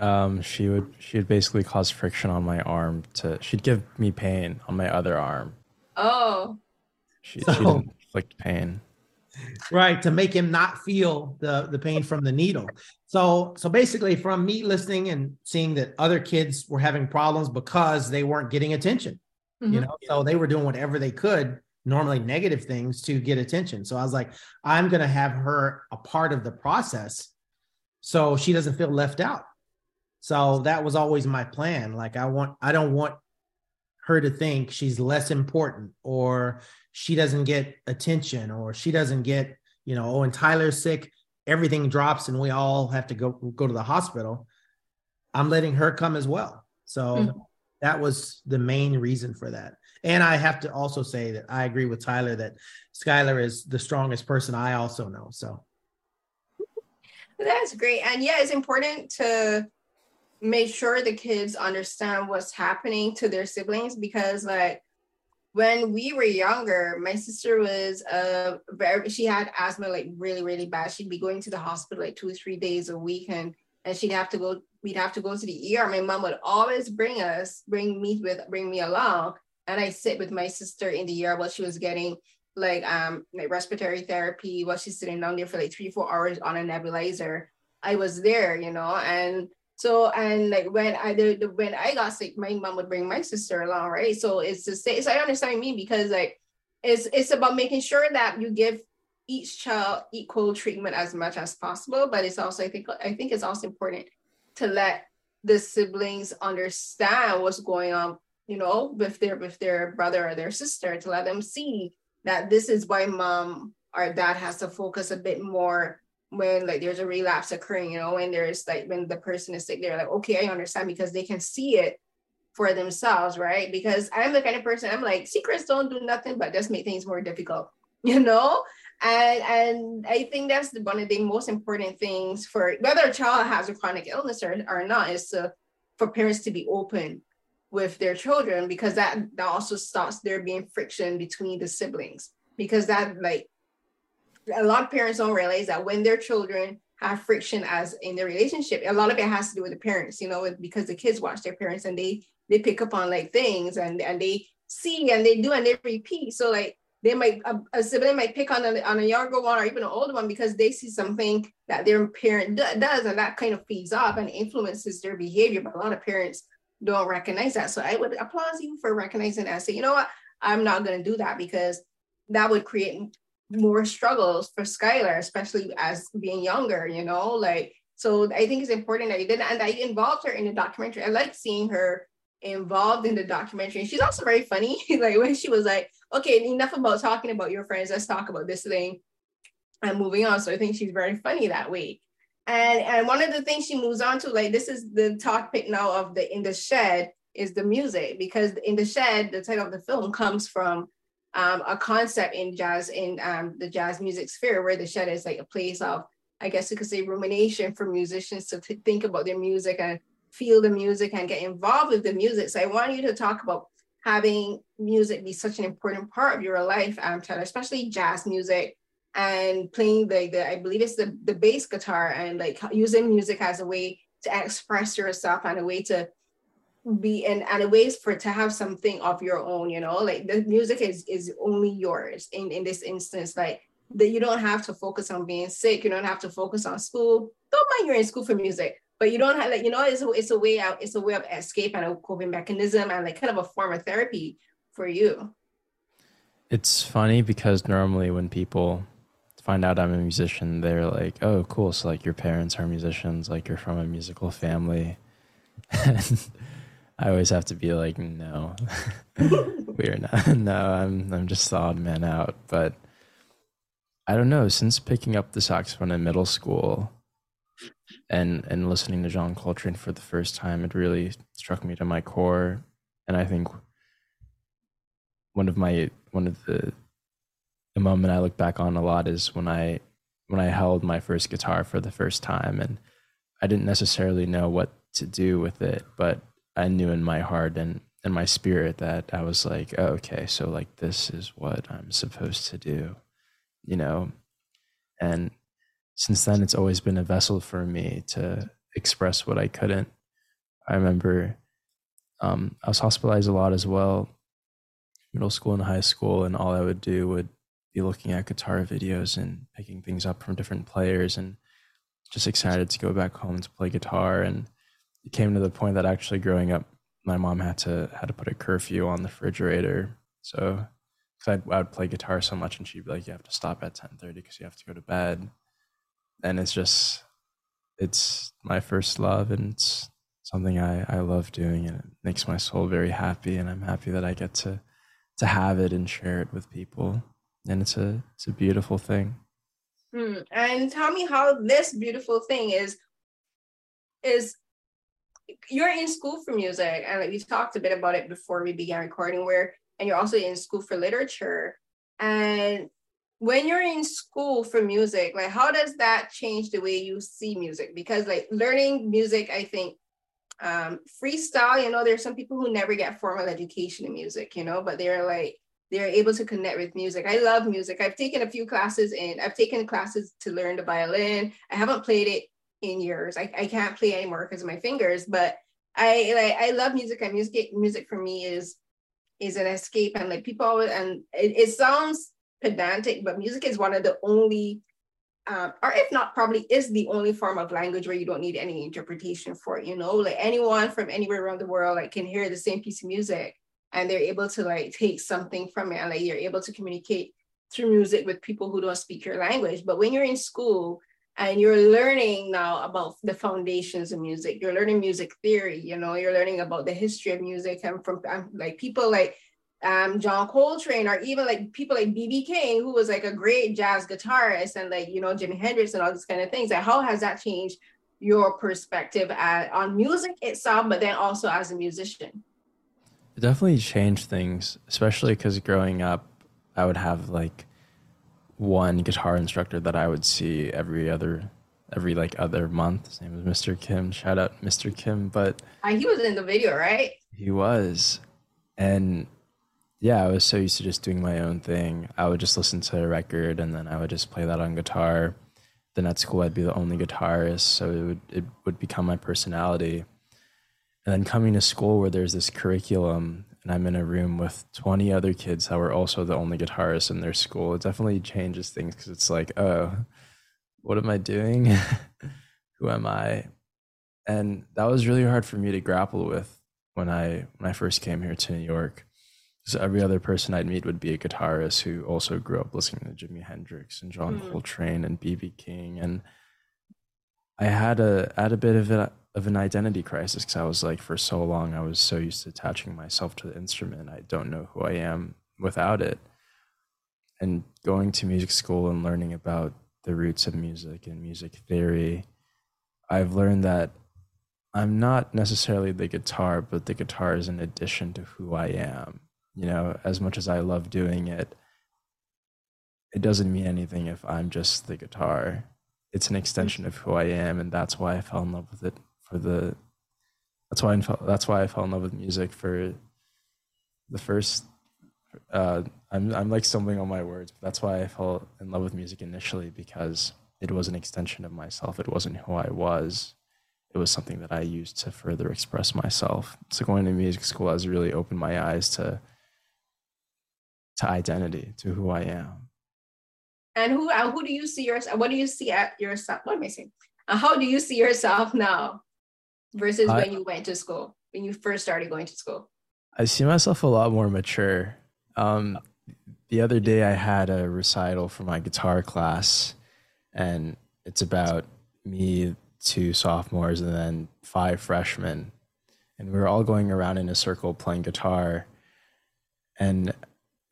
Um, she would she would basically cause friction on my arm to she'd give me pain on my other arm. Oh. She, so, she didn't inflict pain right to make him not feel the the pain from the needle so so basically from me listening and seeing that other kids were having problems because they weren't getting attention mm-hmm. you know so they were doing whatever they could normally negative things to get attention. So I was like, I'm going to have her a part of the process so she doesn't feel left out. So that was always my plan. Like I want I don't want her to think she's less important or she doesn't get attention or she doesn't get, you know, oh, and Tyler's sick, everything drops and we all have to go go to the hospital. I'm letting her come as well. So mm-hmm. that was the main reason for that. And I have to also say that I agree with Tyler that Skylar is the strongest person I also know. So that's great. And yeah, it's important to make sure the kids understand what's happening to their siblings because like when we were younger, my sister was uh very she had asthma like really, really bad. She'd be going to the hospital like two or three days a week and and she'd have to go, we'd have to go to the ER. My mom would always bring us, bring me with, bring me along. And I sit with my sister in the ER while she was getting like um like respiratory therapy while she's sitting down there for like three, four hours on a nebulizer. I was there, you know, and so and like when I did when I got sick, my mom would bring my sister along, right? So it's the same. So I understand me because like it's it's about making sure that you give each child equal treatment as much as possible. But it's also I think I think it's also important to let the siblings understand what's going on, you know, with their with their brother or their sister to let them see that this is why mom or dad has to focus a bit more when like there's a relapse occurring, you know, when there's like when the person is sick, they're like, okay, I understand because they can see it for themselves, right? Because I'm the kind of person I'm like, secrets don't do nothing but just make things more difficult, you know? And and I think that's the, one of the most important things for whether a child has a chronic illness or, or not is to, for parents to be open with their children because that that also stops there being friction between the siblings because that like a lot of parents don't realize that when their children have friction as in their relationship, a lot of it has to do with the parents, you know, because the kids watch their parents and they they pick up on like things and and they see and they do and they repeat. So like they might a, a sibling might pick on a, on a younger one or even an older one because they see something that their parent do, does and that kind of feeds off and influences their behavior. But a lot of parents don't recognize that. So I would applaud you for recognizing that. Say, you know what, I'm not going to do that because that would create more struggles for Skylar, especially as being younger, you know, like, so I think it's important that you did and that you involved her in the documentary. I like seeing her involved in the documentary. She's also very funny. like when she was like, okay, enough about talking about your friends. Let's talk about this thing and moving on. So I think she's very funny that way. And and one of the things she moves on to, like this is the topic now of the in the shed is the music because in the shed, the title of the film comes from um, a concept in jazz in um, the jazz music sphere where the shed is like a place of i guess you could say rumination for musicians to th- think about their music and feel the music and get involved with the music. So i want you to talk about having music be such an important part of your life um, Tyler, especially jazz music and playing the, the i believe it's the, the bass guitar and like using music as a way to express yourself and a way to be and and a ways for to have something of your own you know? Like the music is is only yours in in this instance. Like that you don't have to focus on being sick. You don't have to focus on school. Don't mind you're in school for music but you don't have like you know it's a, it's a way out it's a way of escape and a coping mechanism and like kind of a form of therapy for you. It's funny because normally when people find out i'm a musician they're like oh cool so like your parents are musicians like you're from a musical family and I always have to be like, no, we are not. No, I'm I'm just the odd man out. But I don't know. Since picking up the saxophone in middle school, and and listening to John Coltrane for the first time, it really struck me to my core. And I think one of my one of the the moment I look back on a lot is when I when I held my first guitar for the first time, and I didn't necessarily know what to do with it, but I knew in my heart and in my spirit that I was like, oh, okay, so like this is what I'm supposed to do, you know? And since then, it's always been a vessel for me to express what I couldn't. I remember um, I was hospitalized a lot as well, middle school and high school, and all I would do would be looking at guitar videos and picking things up from different players and just excited to go back home to play guitar and it came to the point that actually growing up, my mom had to had to put a curfew on the refrigerator. So because I would play guitar so much, and she'd be like, "You have to stop at ten thirty because you have to go to bed." And it's just, it's my first love, and it's something I I love doing, and it makes my soul very happy, and I'm happy that I get to to have it and share it with people, and it's a it's a beautiful thing. Hmm. And tell me how this beautiful thing is is you're in school for music and like we talked a bit about it before we began recording where and you're also in school for literature and when you're in school for music like how does that change the way you see music because like learning music i think um freestyle you know there's some people who never get formal education in music you know but they're like they're able to connect with music. I love music. I've taken a few classes in i've taken classes to learn the violin. I haven't played it in years. I, I can't play anymore because of my fingers but i like i love music. And music music for me is is an escape. And like people always and it, it sounds pedantic but music is one of the only um, or if not probably is the only form of language where you don't need any interpretation for it you know? Like anyone from anywhere around the world like can hear the same piece of music and they're able to like take something from it and like you're able to communicate through music with people who don't speak your language. But when you're in school and you're learning now about the foundations of music you're learning music theory you know you're learning about the history of music and from um, like people like um, John Coltrane or even like people like BB King who was like a great jazz guitarist and like you know Jimi Hendrix and all these kind of things like how has that changed your perspective at, on music itself but then also as a musician it definitely changed things especially because growing up I would have like one guitar instructor that I would see every other every like other month. His name was Mr. Kim. Shout out Mr. Kim. But uh, he was in the video, right? He was. And yeah, I was so used to just doing my own thing. I would just listen to a record and then I would just play that on guitar. Then at school I'd be the only guitarist, so it would it would become my personality. And then coming to school where there's this curriculum and I'm in a room with 20 other kids that were also the only guitarists in their school, it definitely changes things because it's like, oh, what am I doing? Who am I? And that was really hard for me to grapple with when I when I first came here to New York. Because every other person I'd meet would be a guitarist who also grew up listening to Jimi Hendrix and John mm. Coltrane and BB King, and I had a had a bit of it of an identity crisis because I was like, for so long, I was so used to attaching myself to the instrument. I don't know who I am without it. And going to music school and learning about the roots of music and music theory, I've learned that I'm not necessarily the guitar, but the guitar is an addition to who I am. You know, as much as I love doing it, it doesn't mean anything if I'm just the guitar. It's an extension of who I am, and that's why I fell in love with it for the that's why I fell, that's why I fell in love with music for the first uh, I'm I'm like stumbling on my words, but that's why I fell in love with music initially because it was an extension of myself. It wasn't who I was. It was something that I used to further express myself. So going to music school has really opened my eyes to to identity, to who I am. And who uh, who do you see yourself? What do you see at yourself? What am I saying? Uh, how do you see yourself now? Versus I, when you went to school, when you first started going to school? I see myself a lot more mature. Um, the other day, I had a recital for my guitar class, and it's about me, two sophomores, and then five freshmen. And we were all going around in a circle playing guitar. And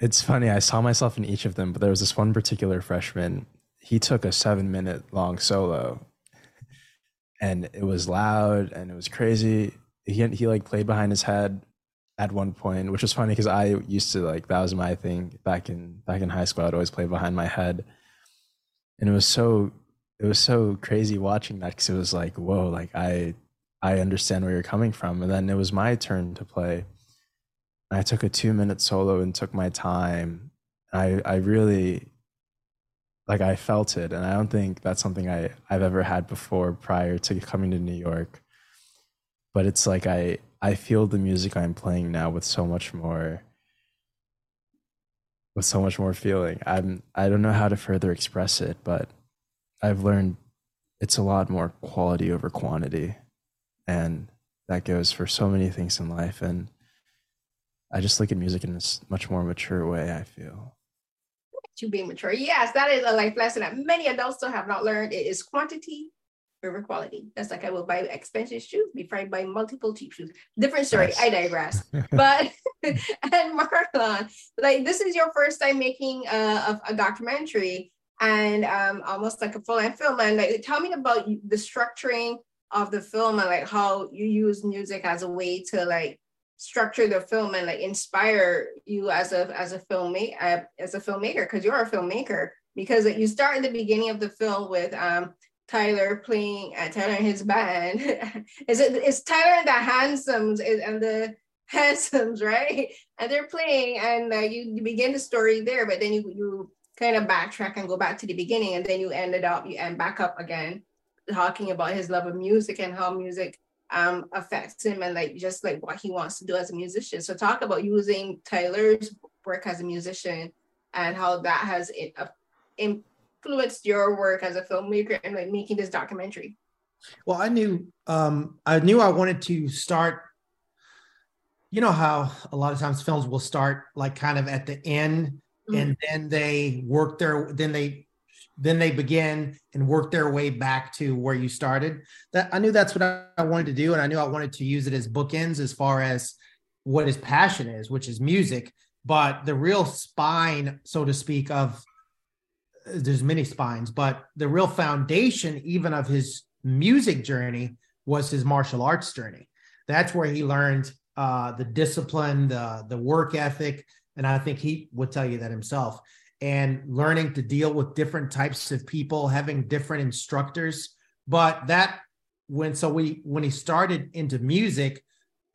it's funny, I saw myself in each of them, but there was this one particular freshman. He took a seven minute long solo and it was loud and it was crazy. He he like played behind his head at one point, which was funny because I used to like that was my thing back in back in high school. I'd always play behind my head, and it was so it was so crazy watching that because it was like whoa, like I I understand where you're coming from. And then it was my turn to play. I took a two minute solo and took my time. I I really like I felt it, and I don't think that's something I I've ever had before prior to coming to New York. But it's like I I feel the music I'm playing now with so much more with so much more feeling. I'm I don't know how to further express it, but I've learned it's a lot more quality over quantity, and that goes for so many things in life. And I just look at music in a much more mature way. I feel to be mature. Yes, that is a life lesson that many adults still have not learned. It is quantity over quality. That's like I will buy expensive shoes before I buy multiple cheap shoes. Different story. Nice. I digress. but and Marlon, like this is your first time making a, a, a documentary and um, almost like a full-length film. And like, tell me about the structuring of the film and like how you use music as a way to like structure the film and like inspire you as a as a filmmaker uh, as a filmmaker because you're a filmmaker. Because you start in the beginning of the film with um Tyler playing uh, Tyler and his band. Is it is Tyler and the Handsomes and the Handsomes right? And they're playing and uh, you, you begin the story there but then you you kind of backtrack and go back to the beginning and then you ended up you end back up again talking about his love of music and how music um, affects him and like just like what he wants to do as a musician. So talk about using Tyler's work as a musician and how that has uh, influenced your work as a filmmaker and like making this documentary. Well, I knew um, I knew I wanted to start. You know how a lot of times films will start like kind of at the end, mm-hmm. and then they work their then they then they begin and work their way back to where you started. That I knew that's what I wanted to do, and I knew I wanted to use it as bookends as far as what his passion is, which is music. But the real spine, so to speak, of there's many spines, but the real foundation, even of his music journey, was his martial arts journey. That's where he learned uh, the discipline, the the work ethic, and I think he would tell you that himself and learning to deal with different types of people, having different instructors. But that when so we when he started into music,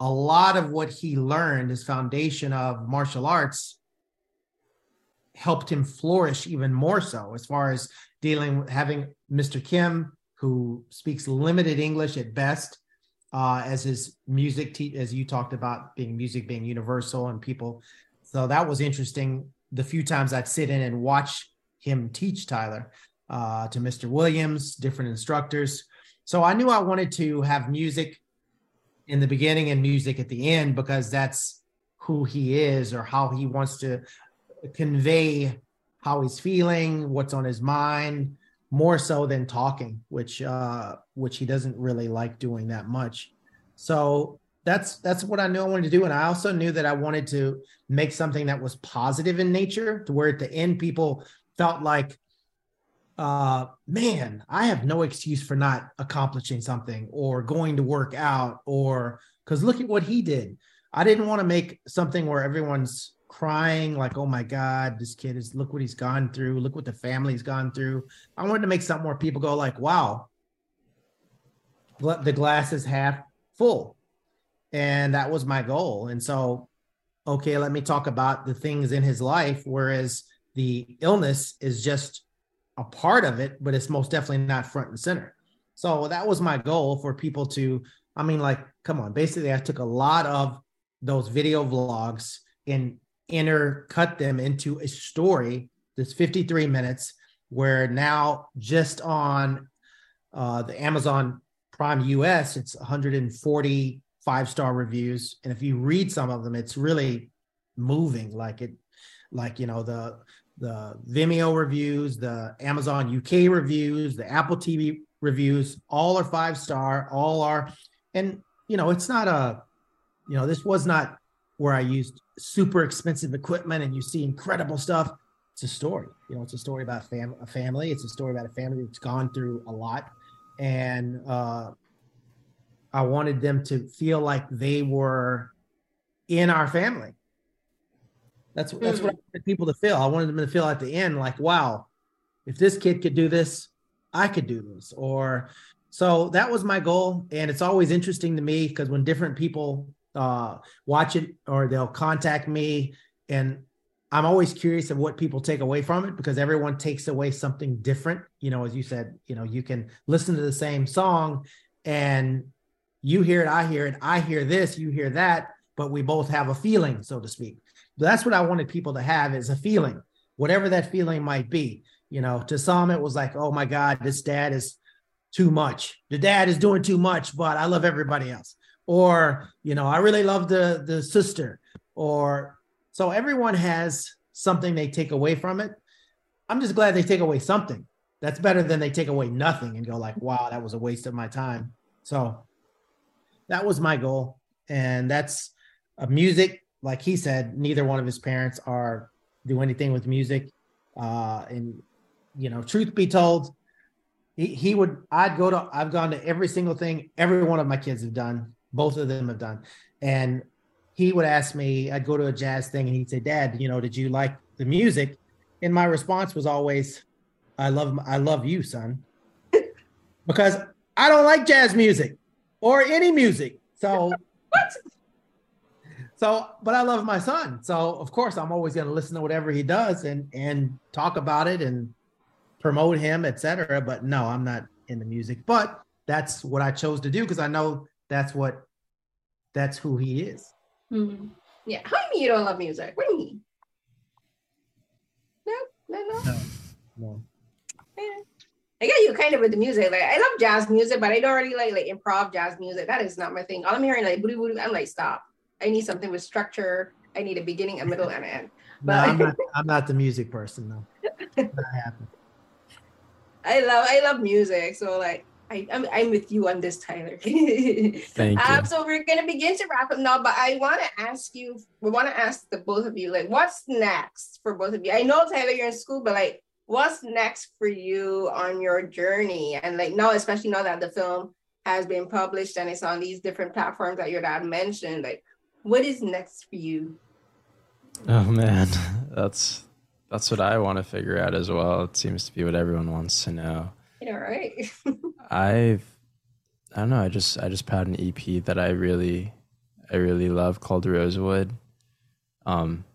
a lot of what he learned, his foundation of martial arts, helped him flourish even more so as far as dealing with having Mr. Kim, who speaks limited English at best, uh, as his music, te- as you talked about being music being universal and people. So that was interesting the few times I'd sit in and watch him teach Tyler uh, to Mr. Williams, different instructors. So I knew I wanted to have music in the beginning and music at the end because that's who he is or how he wants to convey how he's feeling, what's on his mind, more so than talking, which uh, which he doesn't really like doing that much. So that's that's what I knew I wanted to do, and I also knew that I wanted to make something that was positive in nature, to where at the end people felt like, uh, man, I have no excuse for not accomplishing something or going to work out, or because look at what he did. I didn't want to make something where everyone's crying like, oh my God, this kid is look what he's gone through, look what the family's gone through. I wanted to make something where people go like, wow, the glass is half full and that was my goal. And so okay let me talk about the things in his life whereas the illness is just a part of it but it's most definitely not front and center. So that was my goal for people to i mean like come on basically i took a lot of those video vlogs and intercut them into a story that's 53 minutes where now just on uh, the amazon prime us it's 140 five star reviews. And if you read some of them it's really moving. Like it like you know the the vimeo reviews the amazon uk reviews the apple tv reviews all are five star all are and you know it's not a you know this was not where i used super expensive equipment and you see incredible stuff. It's a story. You know it's a story about fam- a family. It's a story about a family that's gone through a lot. And uh I wanted them to feel like they were in our family. That's that's mm-hmm. what I wanted people to feel. I wanted them to feel at the end like, wow, if this kid could do this, I could do this. Or so that was my goal. And it's always interesting to me because when different people uh, watch it or they'll contact me and I'm always curious of what people take away from it because everyone takes away something different. You know, as you said, you know, you can listen to the same song and you hear it, I hear it, I hear this, you hear that, but we both have a feeling, so to speak. That's what I wanted people to have is a feeling, whatever that feeling might be. You know, to some it was like, oh my God, this dad is too much. The dad is doing too much, but I love everybody else. Or, you know, I really love the the sister. or so everyone has something they take away from it. I'm just glad they take away something. That's better than they take away nothing and go like, wow, that was a waste of my time. So that was my goal. And that's a music, like he said, neither one of his parents are do anything with music. Uh, and you know, truth be told, he, he would I'd go to I've gone to every single thing every one of my kids have done. Both of them have done. And he would ask me, I'd go to a jazz thing and he'd say, Dad, you know, did you like the music? And my response was always, I love I love you, son. because I don't like jazz music or any music. So what? So, but I love my son. So of course I'm always going to listen to whatever he does and and talk about it and promote him, etc. But no, I'm not into music. But that's what I chose to do because I know that's what that's who he is. Mm-hmm. Yeah. How do you mean you don't love music? What do you mean? No, no, no. No. no. Yeah. I get you kind of with the music. Like I love jazz music, but I don't really like like improv jazz music. That is not my thing. All I'm hearing like boo boo. I'm like stop. I need something with structure. I need a beginning, a middle, and an end. But no, I'm not. I'm not the music person though. not I love I love music. So like I, I'm, I'm with you on this, Tyler. Thank you. Um, so we're gonna begin to wrap up now, but I want to ask you. We want to ask the both of you, like, what's next for both of you? I know Tyler, you're in school, but like, what's next for you on your journey? And like now, especially now that the film has been published and it's on these different platforms that your dad mentioned, like, what is next for you? Oh man, that's that's what I want to figure out as well. It seems to be what everyone wants to know. You know, right? I've I don't know, I just I just put out an EP that I really I really love called Rosewood. Um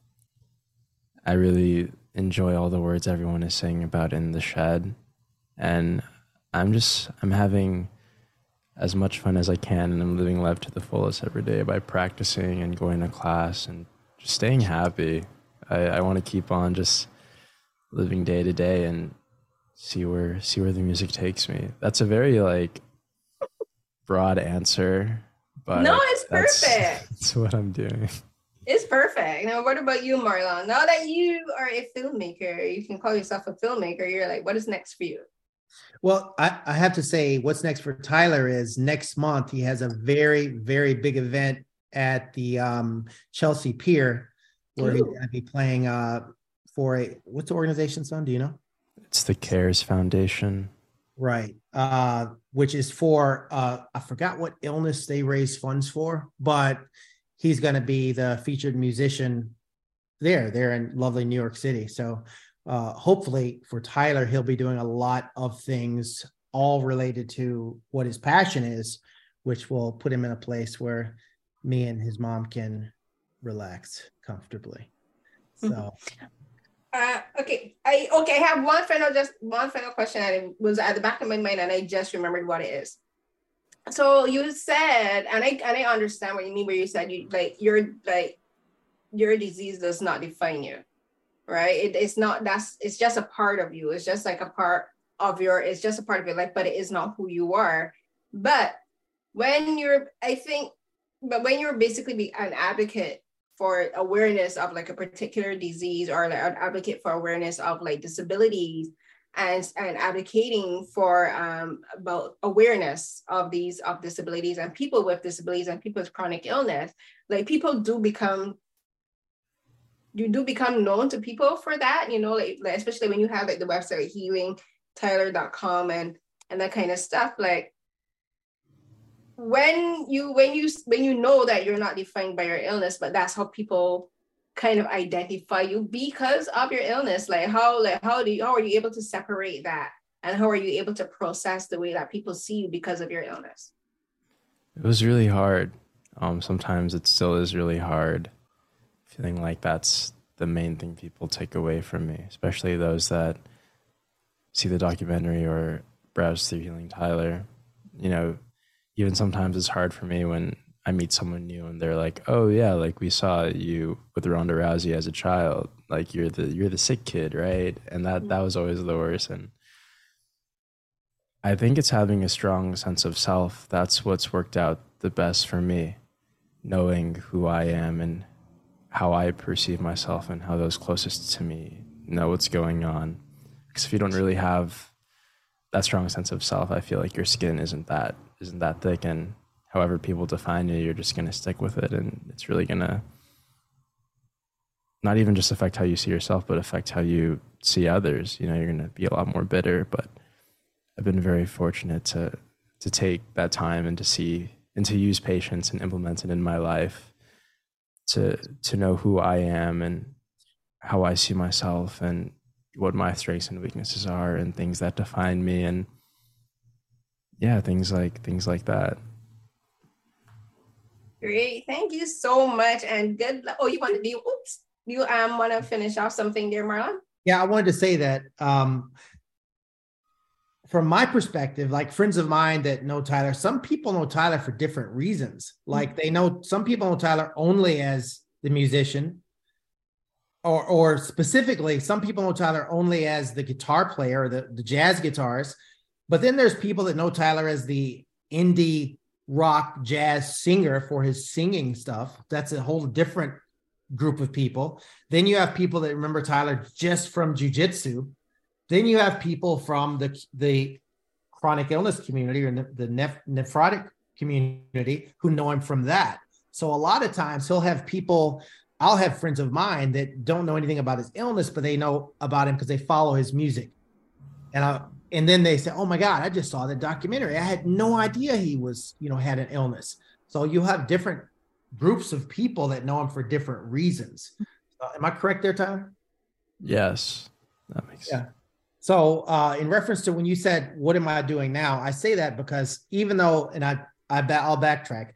I really enjoy all the words everyone is saying about in the shed. And I'm just I'm having as much fun as I can and I'm living life to the fullest every day by practicing and going to class and just staying happy. I, I want to keep on just living day to day and see where see where the music takes me. That's a very like broad answer, but no, it's that's, perfect. That's what I'm doing. It's perfect. Now, what about you, Marlon? Now that you are a filmmaker, you can call yourself a filmmaker. You're like, what is next for you? Well, I, I have to say, what's next for Tyler is next month he has a very, very big event at the um, Chelsea Pier where Ooh. he's going to be playing uh, for a what's the organization, son? Do you know? It's the CARES Foundation. Right. Uh, which is for, uh, I forgot what illness they raise funds for, but he's going to be the featured musician there, there in lovely New York City. So uh, hopefully for Tyler, he'll be doing a lot of things all related to what his passion is, which will put him in a place where me and his mom can relax comfortably. So uh, okay, I okay. I have one final, just one final question. And it was at the back of my mind, and I just remembered what it is. So you said, and I and I understand what you mean. Where you said you like your like your disease does not define you, right? It, it's not. That's it's just a part of you. It's just like a part of your. It's just a part of your life, but it is not who you are. But when you're, I think, but when you're basically an advocate for awareness of like a particular disease or like an advocate for awareness of like disabilities and, and advocating for um, about awareness of these of disabilities and people with disabilities and people with chronic illness like people do become you do become known to people for that you know like, like especially when you have like the website healingtyler.com and and that kind of stuff like when you when you when you know that you're not defined by your illness but that's how people kind of identify you because of your illness like how like how do you how are you able to separate that? And how are you able to process the way that people see you because of your illness? It was really hard. Um sometimes it still is really hard. Feeling like that's the main thing people take away from me especially those that see the documentary or browse through healing tyler. You know even sometimes it's hard for me when I meet someone new and they're like, "Oh yeah, like we saw you with Ronda Rousey as a child. Like you're the you're the sick kid, right?" And that that was always the worst. And I think it's having a strong sense of self. That's what's worked out the best for me, knowing who I am and how I perceive myself and how those closest to me know what's going on. Because if you don't really have that strong sense of self, I feel like your skin isn't that isn't that thick, and however people define you, you're just gonna stick with it, and it's really gonna not even just affect how you see yourself, but affect how you see others. You know, you're gonna be a lot more bitter. But I've been very fortunate to to take that time and to see and to use patience and implement it in my life to to know who I am and how I see myself and what my strengths and weaknesses are and things that define me and yeah things like things like that great thank you so much and good oh you want to do oops you um want to finish off something there marlon yeah i wanted to say that um from my perspective, like friends of mine that know Tyler, some people know Tyler for different reasons. Like they know some people know Tyler only as the musician, or or specifically, some people know Tyler only as the guitar player the, the jazz guitarist. But then there's people that know Tyler as the indie rock jazz singer for his singing stuff. That's a whole different group of people. Then you have people that remember Tyler just from jujitsu then you have people from the the chronic illness community or the neph- nephrotic community who know him from that. So a lot of times he'll have people. I'll have friends of mine that don't know anything about his illness, but they know about him because they follow his music. And I, and then they say, "Oh my God, I just saw the documentary. I had no idea he was, you know, had an illness." So you have different groups of people that know him for different reasons. Uh, am I correct there, Tyler? Yes, that makes yeah. So, uh, in reference to when you said, "What am I doing now?" I say that because even though, and I, I I'll backtrack.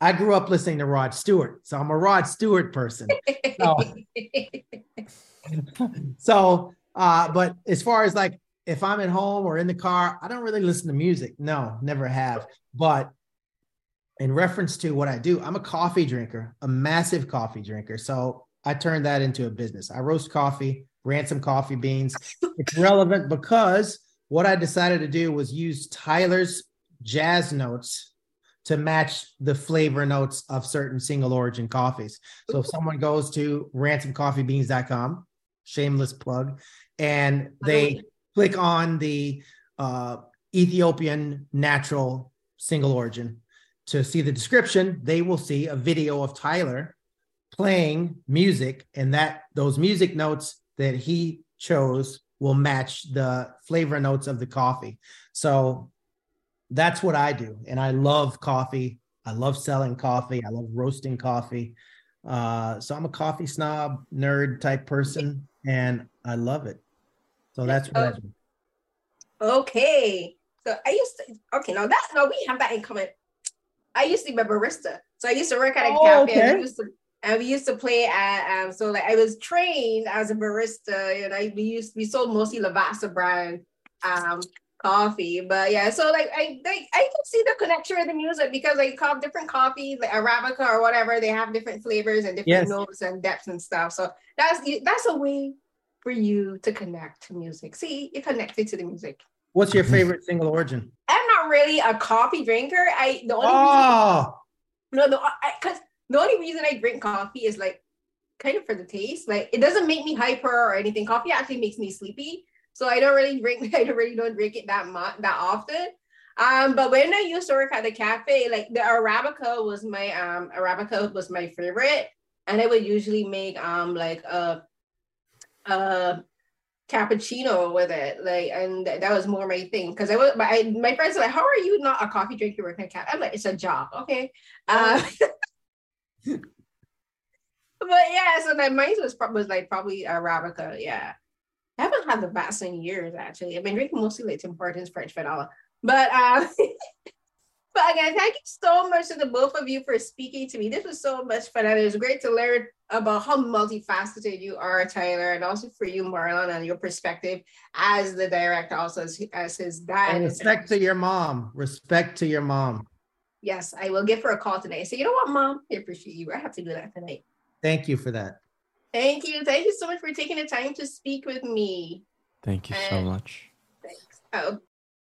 I grew up listening to Rod Stewart, so I'm a Rod Stewart person. So, so uh, but as far as like if I'm at home or in the car, I don't really listen to music. No, never have. But in reference to what I do, I'm a coffee drinker, a massive coffee drinker. So I turned that into a business. I roast coffee ransom coffee beans. It's relevant because what I decided to do was use Tyler's jazz notes to match the flavor notes of certain single origin coffees. So if someone goes to ransomcoffeebeans.com, shameless plug, and they click on the uh, Ethiopian natural single origin to see the description, they will see a video of Tyler playing music and that those music notes that he chose will match the flavor notes of the coffee. So that's what I do. And I love coffee. I love selling coffee. I love roasting coffee. Uh, so I'm a coffee snob, nerd type person, and I love it. So that's what. Okay. So I used to, okay, now that, no, we have that in common. I used to be a barista. So I used to work at a oh, cafe. Okay. I used to and we used to play at um, so like I was trained as a barista and I we used we sold mostly Lavazza brand um coffee but yeah so like I I, I can see the connection with the music because like call different coffees, like Arabica or whatever they have different flavors and different yes. notes and depths and stuff so that's that's a way for you to connect to music see you're connected to the music what's your favorite single origin I'm not really a coffee drinker I the only oh. reason, no no because the only reason I drink coffee is like kind of for the taste. Like it doesn't make me hyper or anything. Coffee actually makes me sleepy. So I don't really drink, I don't really don't drink it that much that often. Um, but when I used to work at the cafe, like the Arabica was my um Arabica was my favorite. And I would usually make um like a a cappuccino with it. Like and that was more my thing. Cause I was my my friends were like, How are you not a coffee drinker working at cafe? I'm like, it's a job, okay. Uh, but yeah, so that mine was, was like probably Arabica. Yeah. I haven't had the Vats in years actually. I've been drinking mostly like Tim Hortons French vanilla. But uh but again, thank you so much to the both of you for speaking to me. This was so much fun. And it was great to learn about how multifaceted you are, Tyler, and also for you, Marlon, and your perspective as the director, also as, as his dad. And respect to your mom. Respect to your mom. Yes, I will give her a call today. So you know what, mom? I appreciate you. I have to do that tonight. Thank you for that. Thank you. Thank you so much for taking the time to speak with me. Thank you and so much. Thanks. Oh.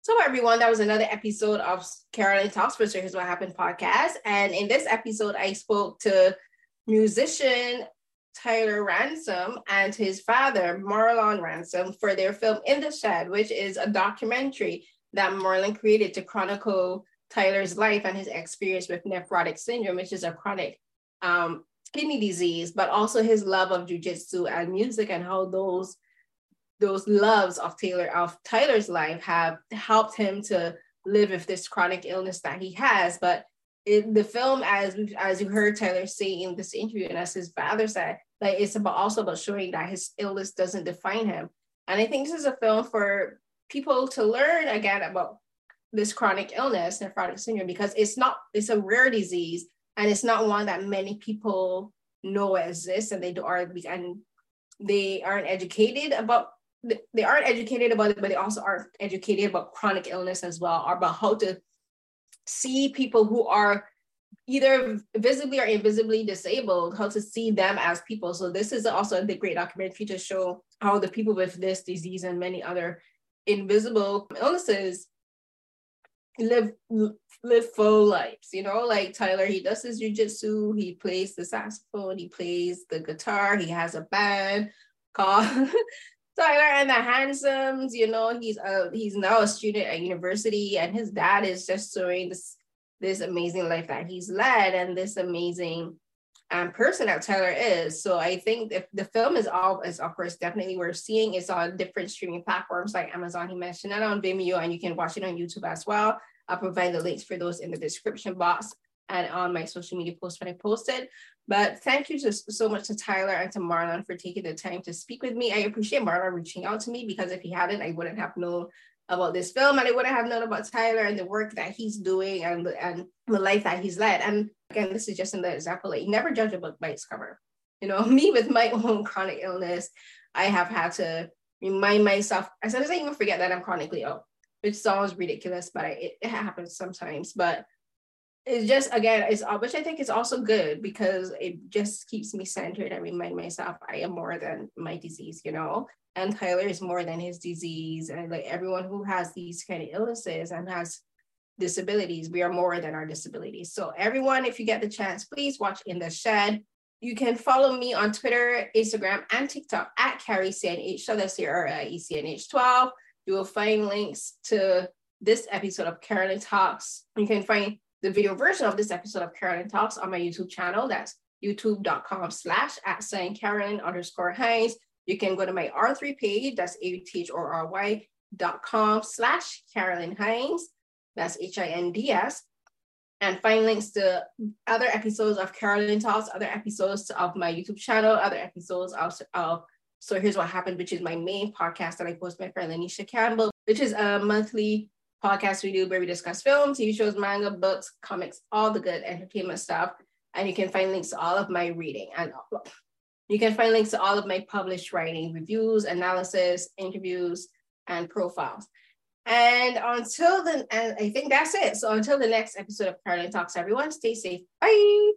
So everyone, that was another episode of Carolyn Talks for Here's What Happened podcast. And in this episode, I spoke to musician Tyler Ransom and his father, Marlon Ransom, for their film In the Shed, which is a documentary that Marlon created to chronicle Tyler's life and his experience with nephrotic syndrome, which is a chronic um, kidney disease, but also his love of jujitsu and music and how those those loves of Taylor of Tyler's life have helped him to live with this chronic illness that he has. But in the film, as as you heard Tyler say in this interview, and as his father said, like it's about also about showing that his illness doesn't define him. And I think this is a film for people to learn again about this chronic illness, nephrotic syndrome, because it's not it's a rare disease and it's not one that many people know exists, and they do are and they aren't educated about they aren't educated about it, but they also aren't educated about chronic illness as well, or about how to see people who are either visibly or invisibly disabled, how to see them as people. So this is also the great documentary to show how the people with this disease and many other invisible illnesses live live full lives. You know, like Tyler, he does his jujitsu, he plays the saxophone, he plays the guitar, he has a band called Tyler and the Handsomes, you know, he's a he's now a student at university, and his dad is just showing this this amazing life that he's led and this amazing um, person that Tyler is. So I think if the film is all is of course definitely worth seeing. It's on different streaming platforms like Amazon. He mentioned it on Vimeo, and you can watch it on YouTube as well. I'll provide the links for those in the description box and on my social media post when I posted. But thank you just so much to Tyler and to Marlon for taking the time to speak with me. I appreciate Marlon reaching out to me because if he hadn't, I wouldn't have known about this film and I wouldn't have known about Tyler and the work that he's doing and, and the life that he's led. And again, this is just another example, like never judge a book by its cover. You know, me with my own chronic illness, I have had to remind myself, I sometimes I even forget that I'm chronically ill, which sounds ridiculous, but I, it, it happens sometimes. But it's just again it's uh, which i think is also good because it just keeps me centered and remind myself i am more than my disease you know? And tyler is more than his disease and like everyone who has these kind of illnesses and has disabilities we are more than our disabilities. So everyone if you get the chance please watch in the shed. You can follow me on twitter instagram and tiktok at carrie cnh so that's your ecnh 12 you will find links to this episode of carolyn talks. You can find the video version of this episode of Carolyn Talks on my YouTube channel. That's youtube.com slash at Saint Carolyn underscore Hinds. You can go to my Authory page, that's A-T-H-O-R-Y dot com slash Carolyn Hinds. That's H-I-N-D-S. And find links to other episodes of Carolyn Talks, other episodes of my YouTube channel, other episodes of, of So Here's What Happened, which is my main podcast that I post my friend Lanisha Campbell, which is a monthly podcast we do where we discuss films, TV shows, manga, books, comics, all the good entertainment stuff. And you can find links to all of my reading and you can find links to all of my published writing, reviews, analysis, interviews, and profiles. And until then, I think that's it. So until the next episode of Carolyn Talks, everyone, stay safe. Bye.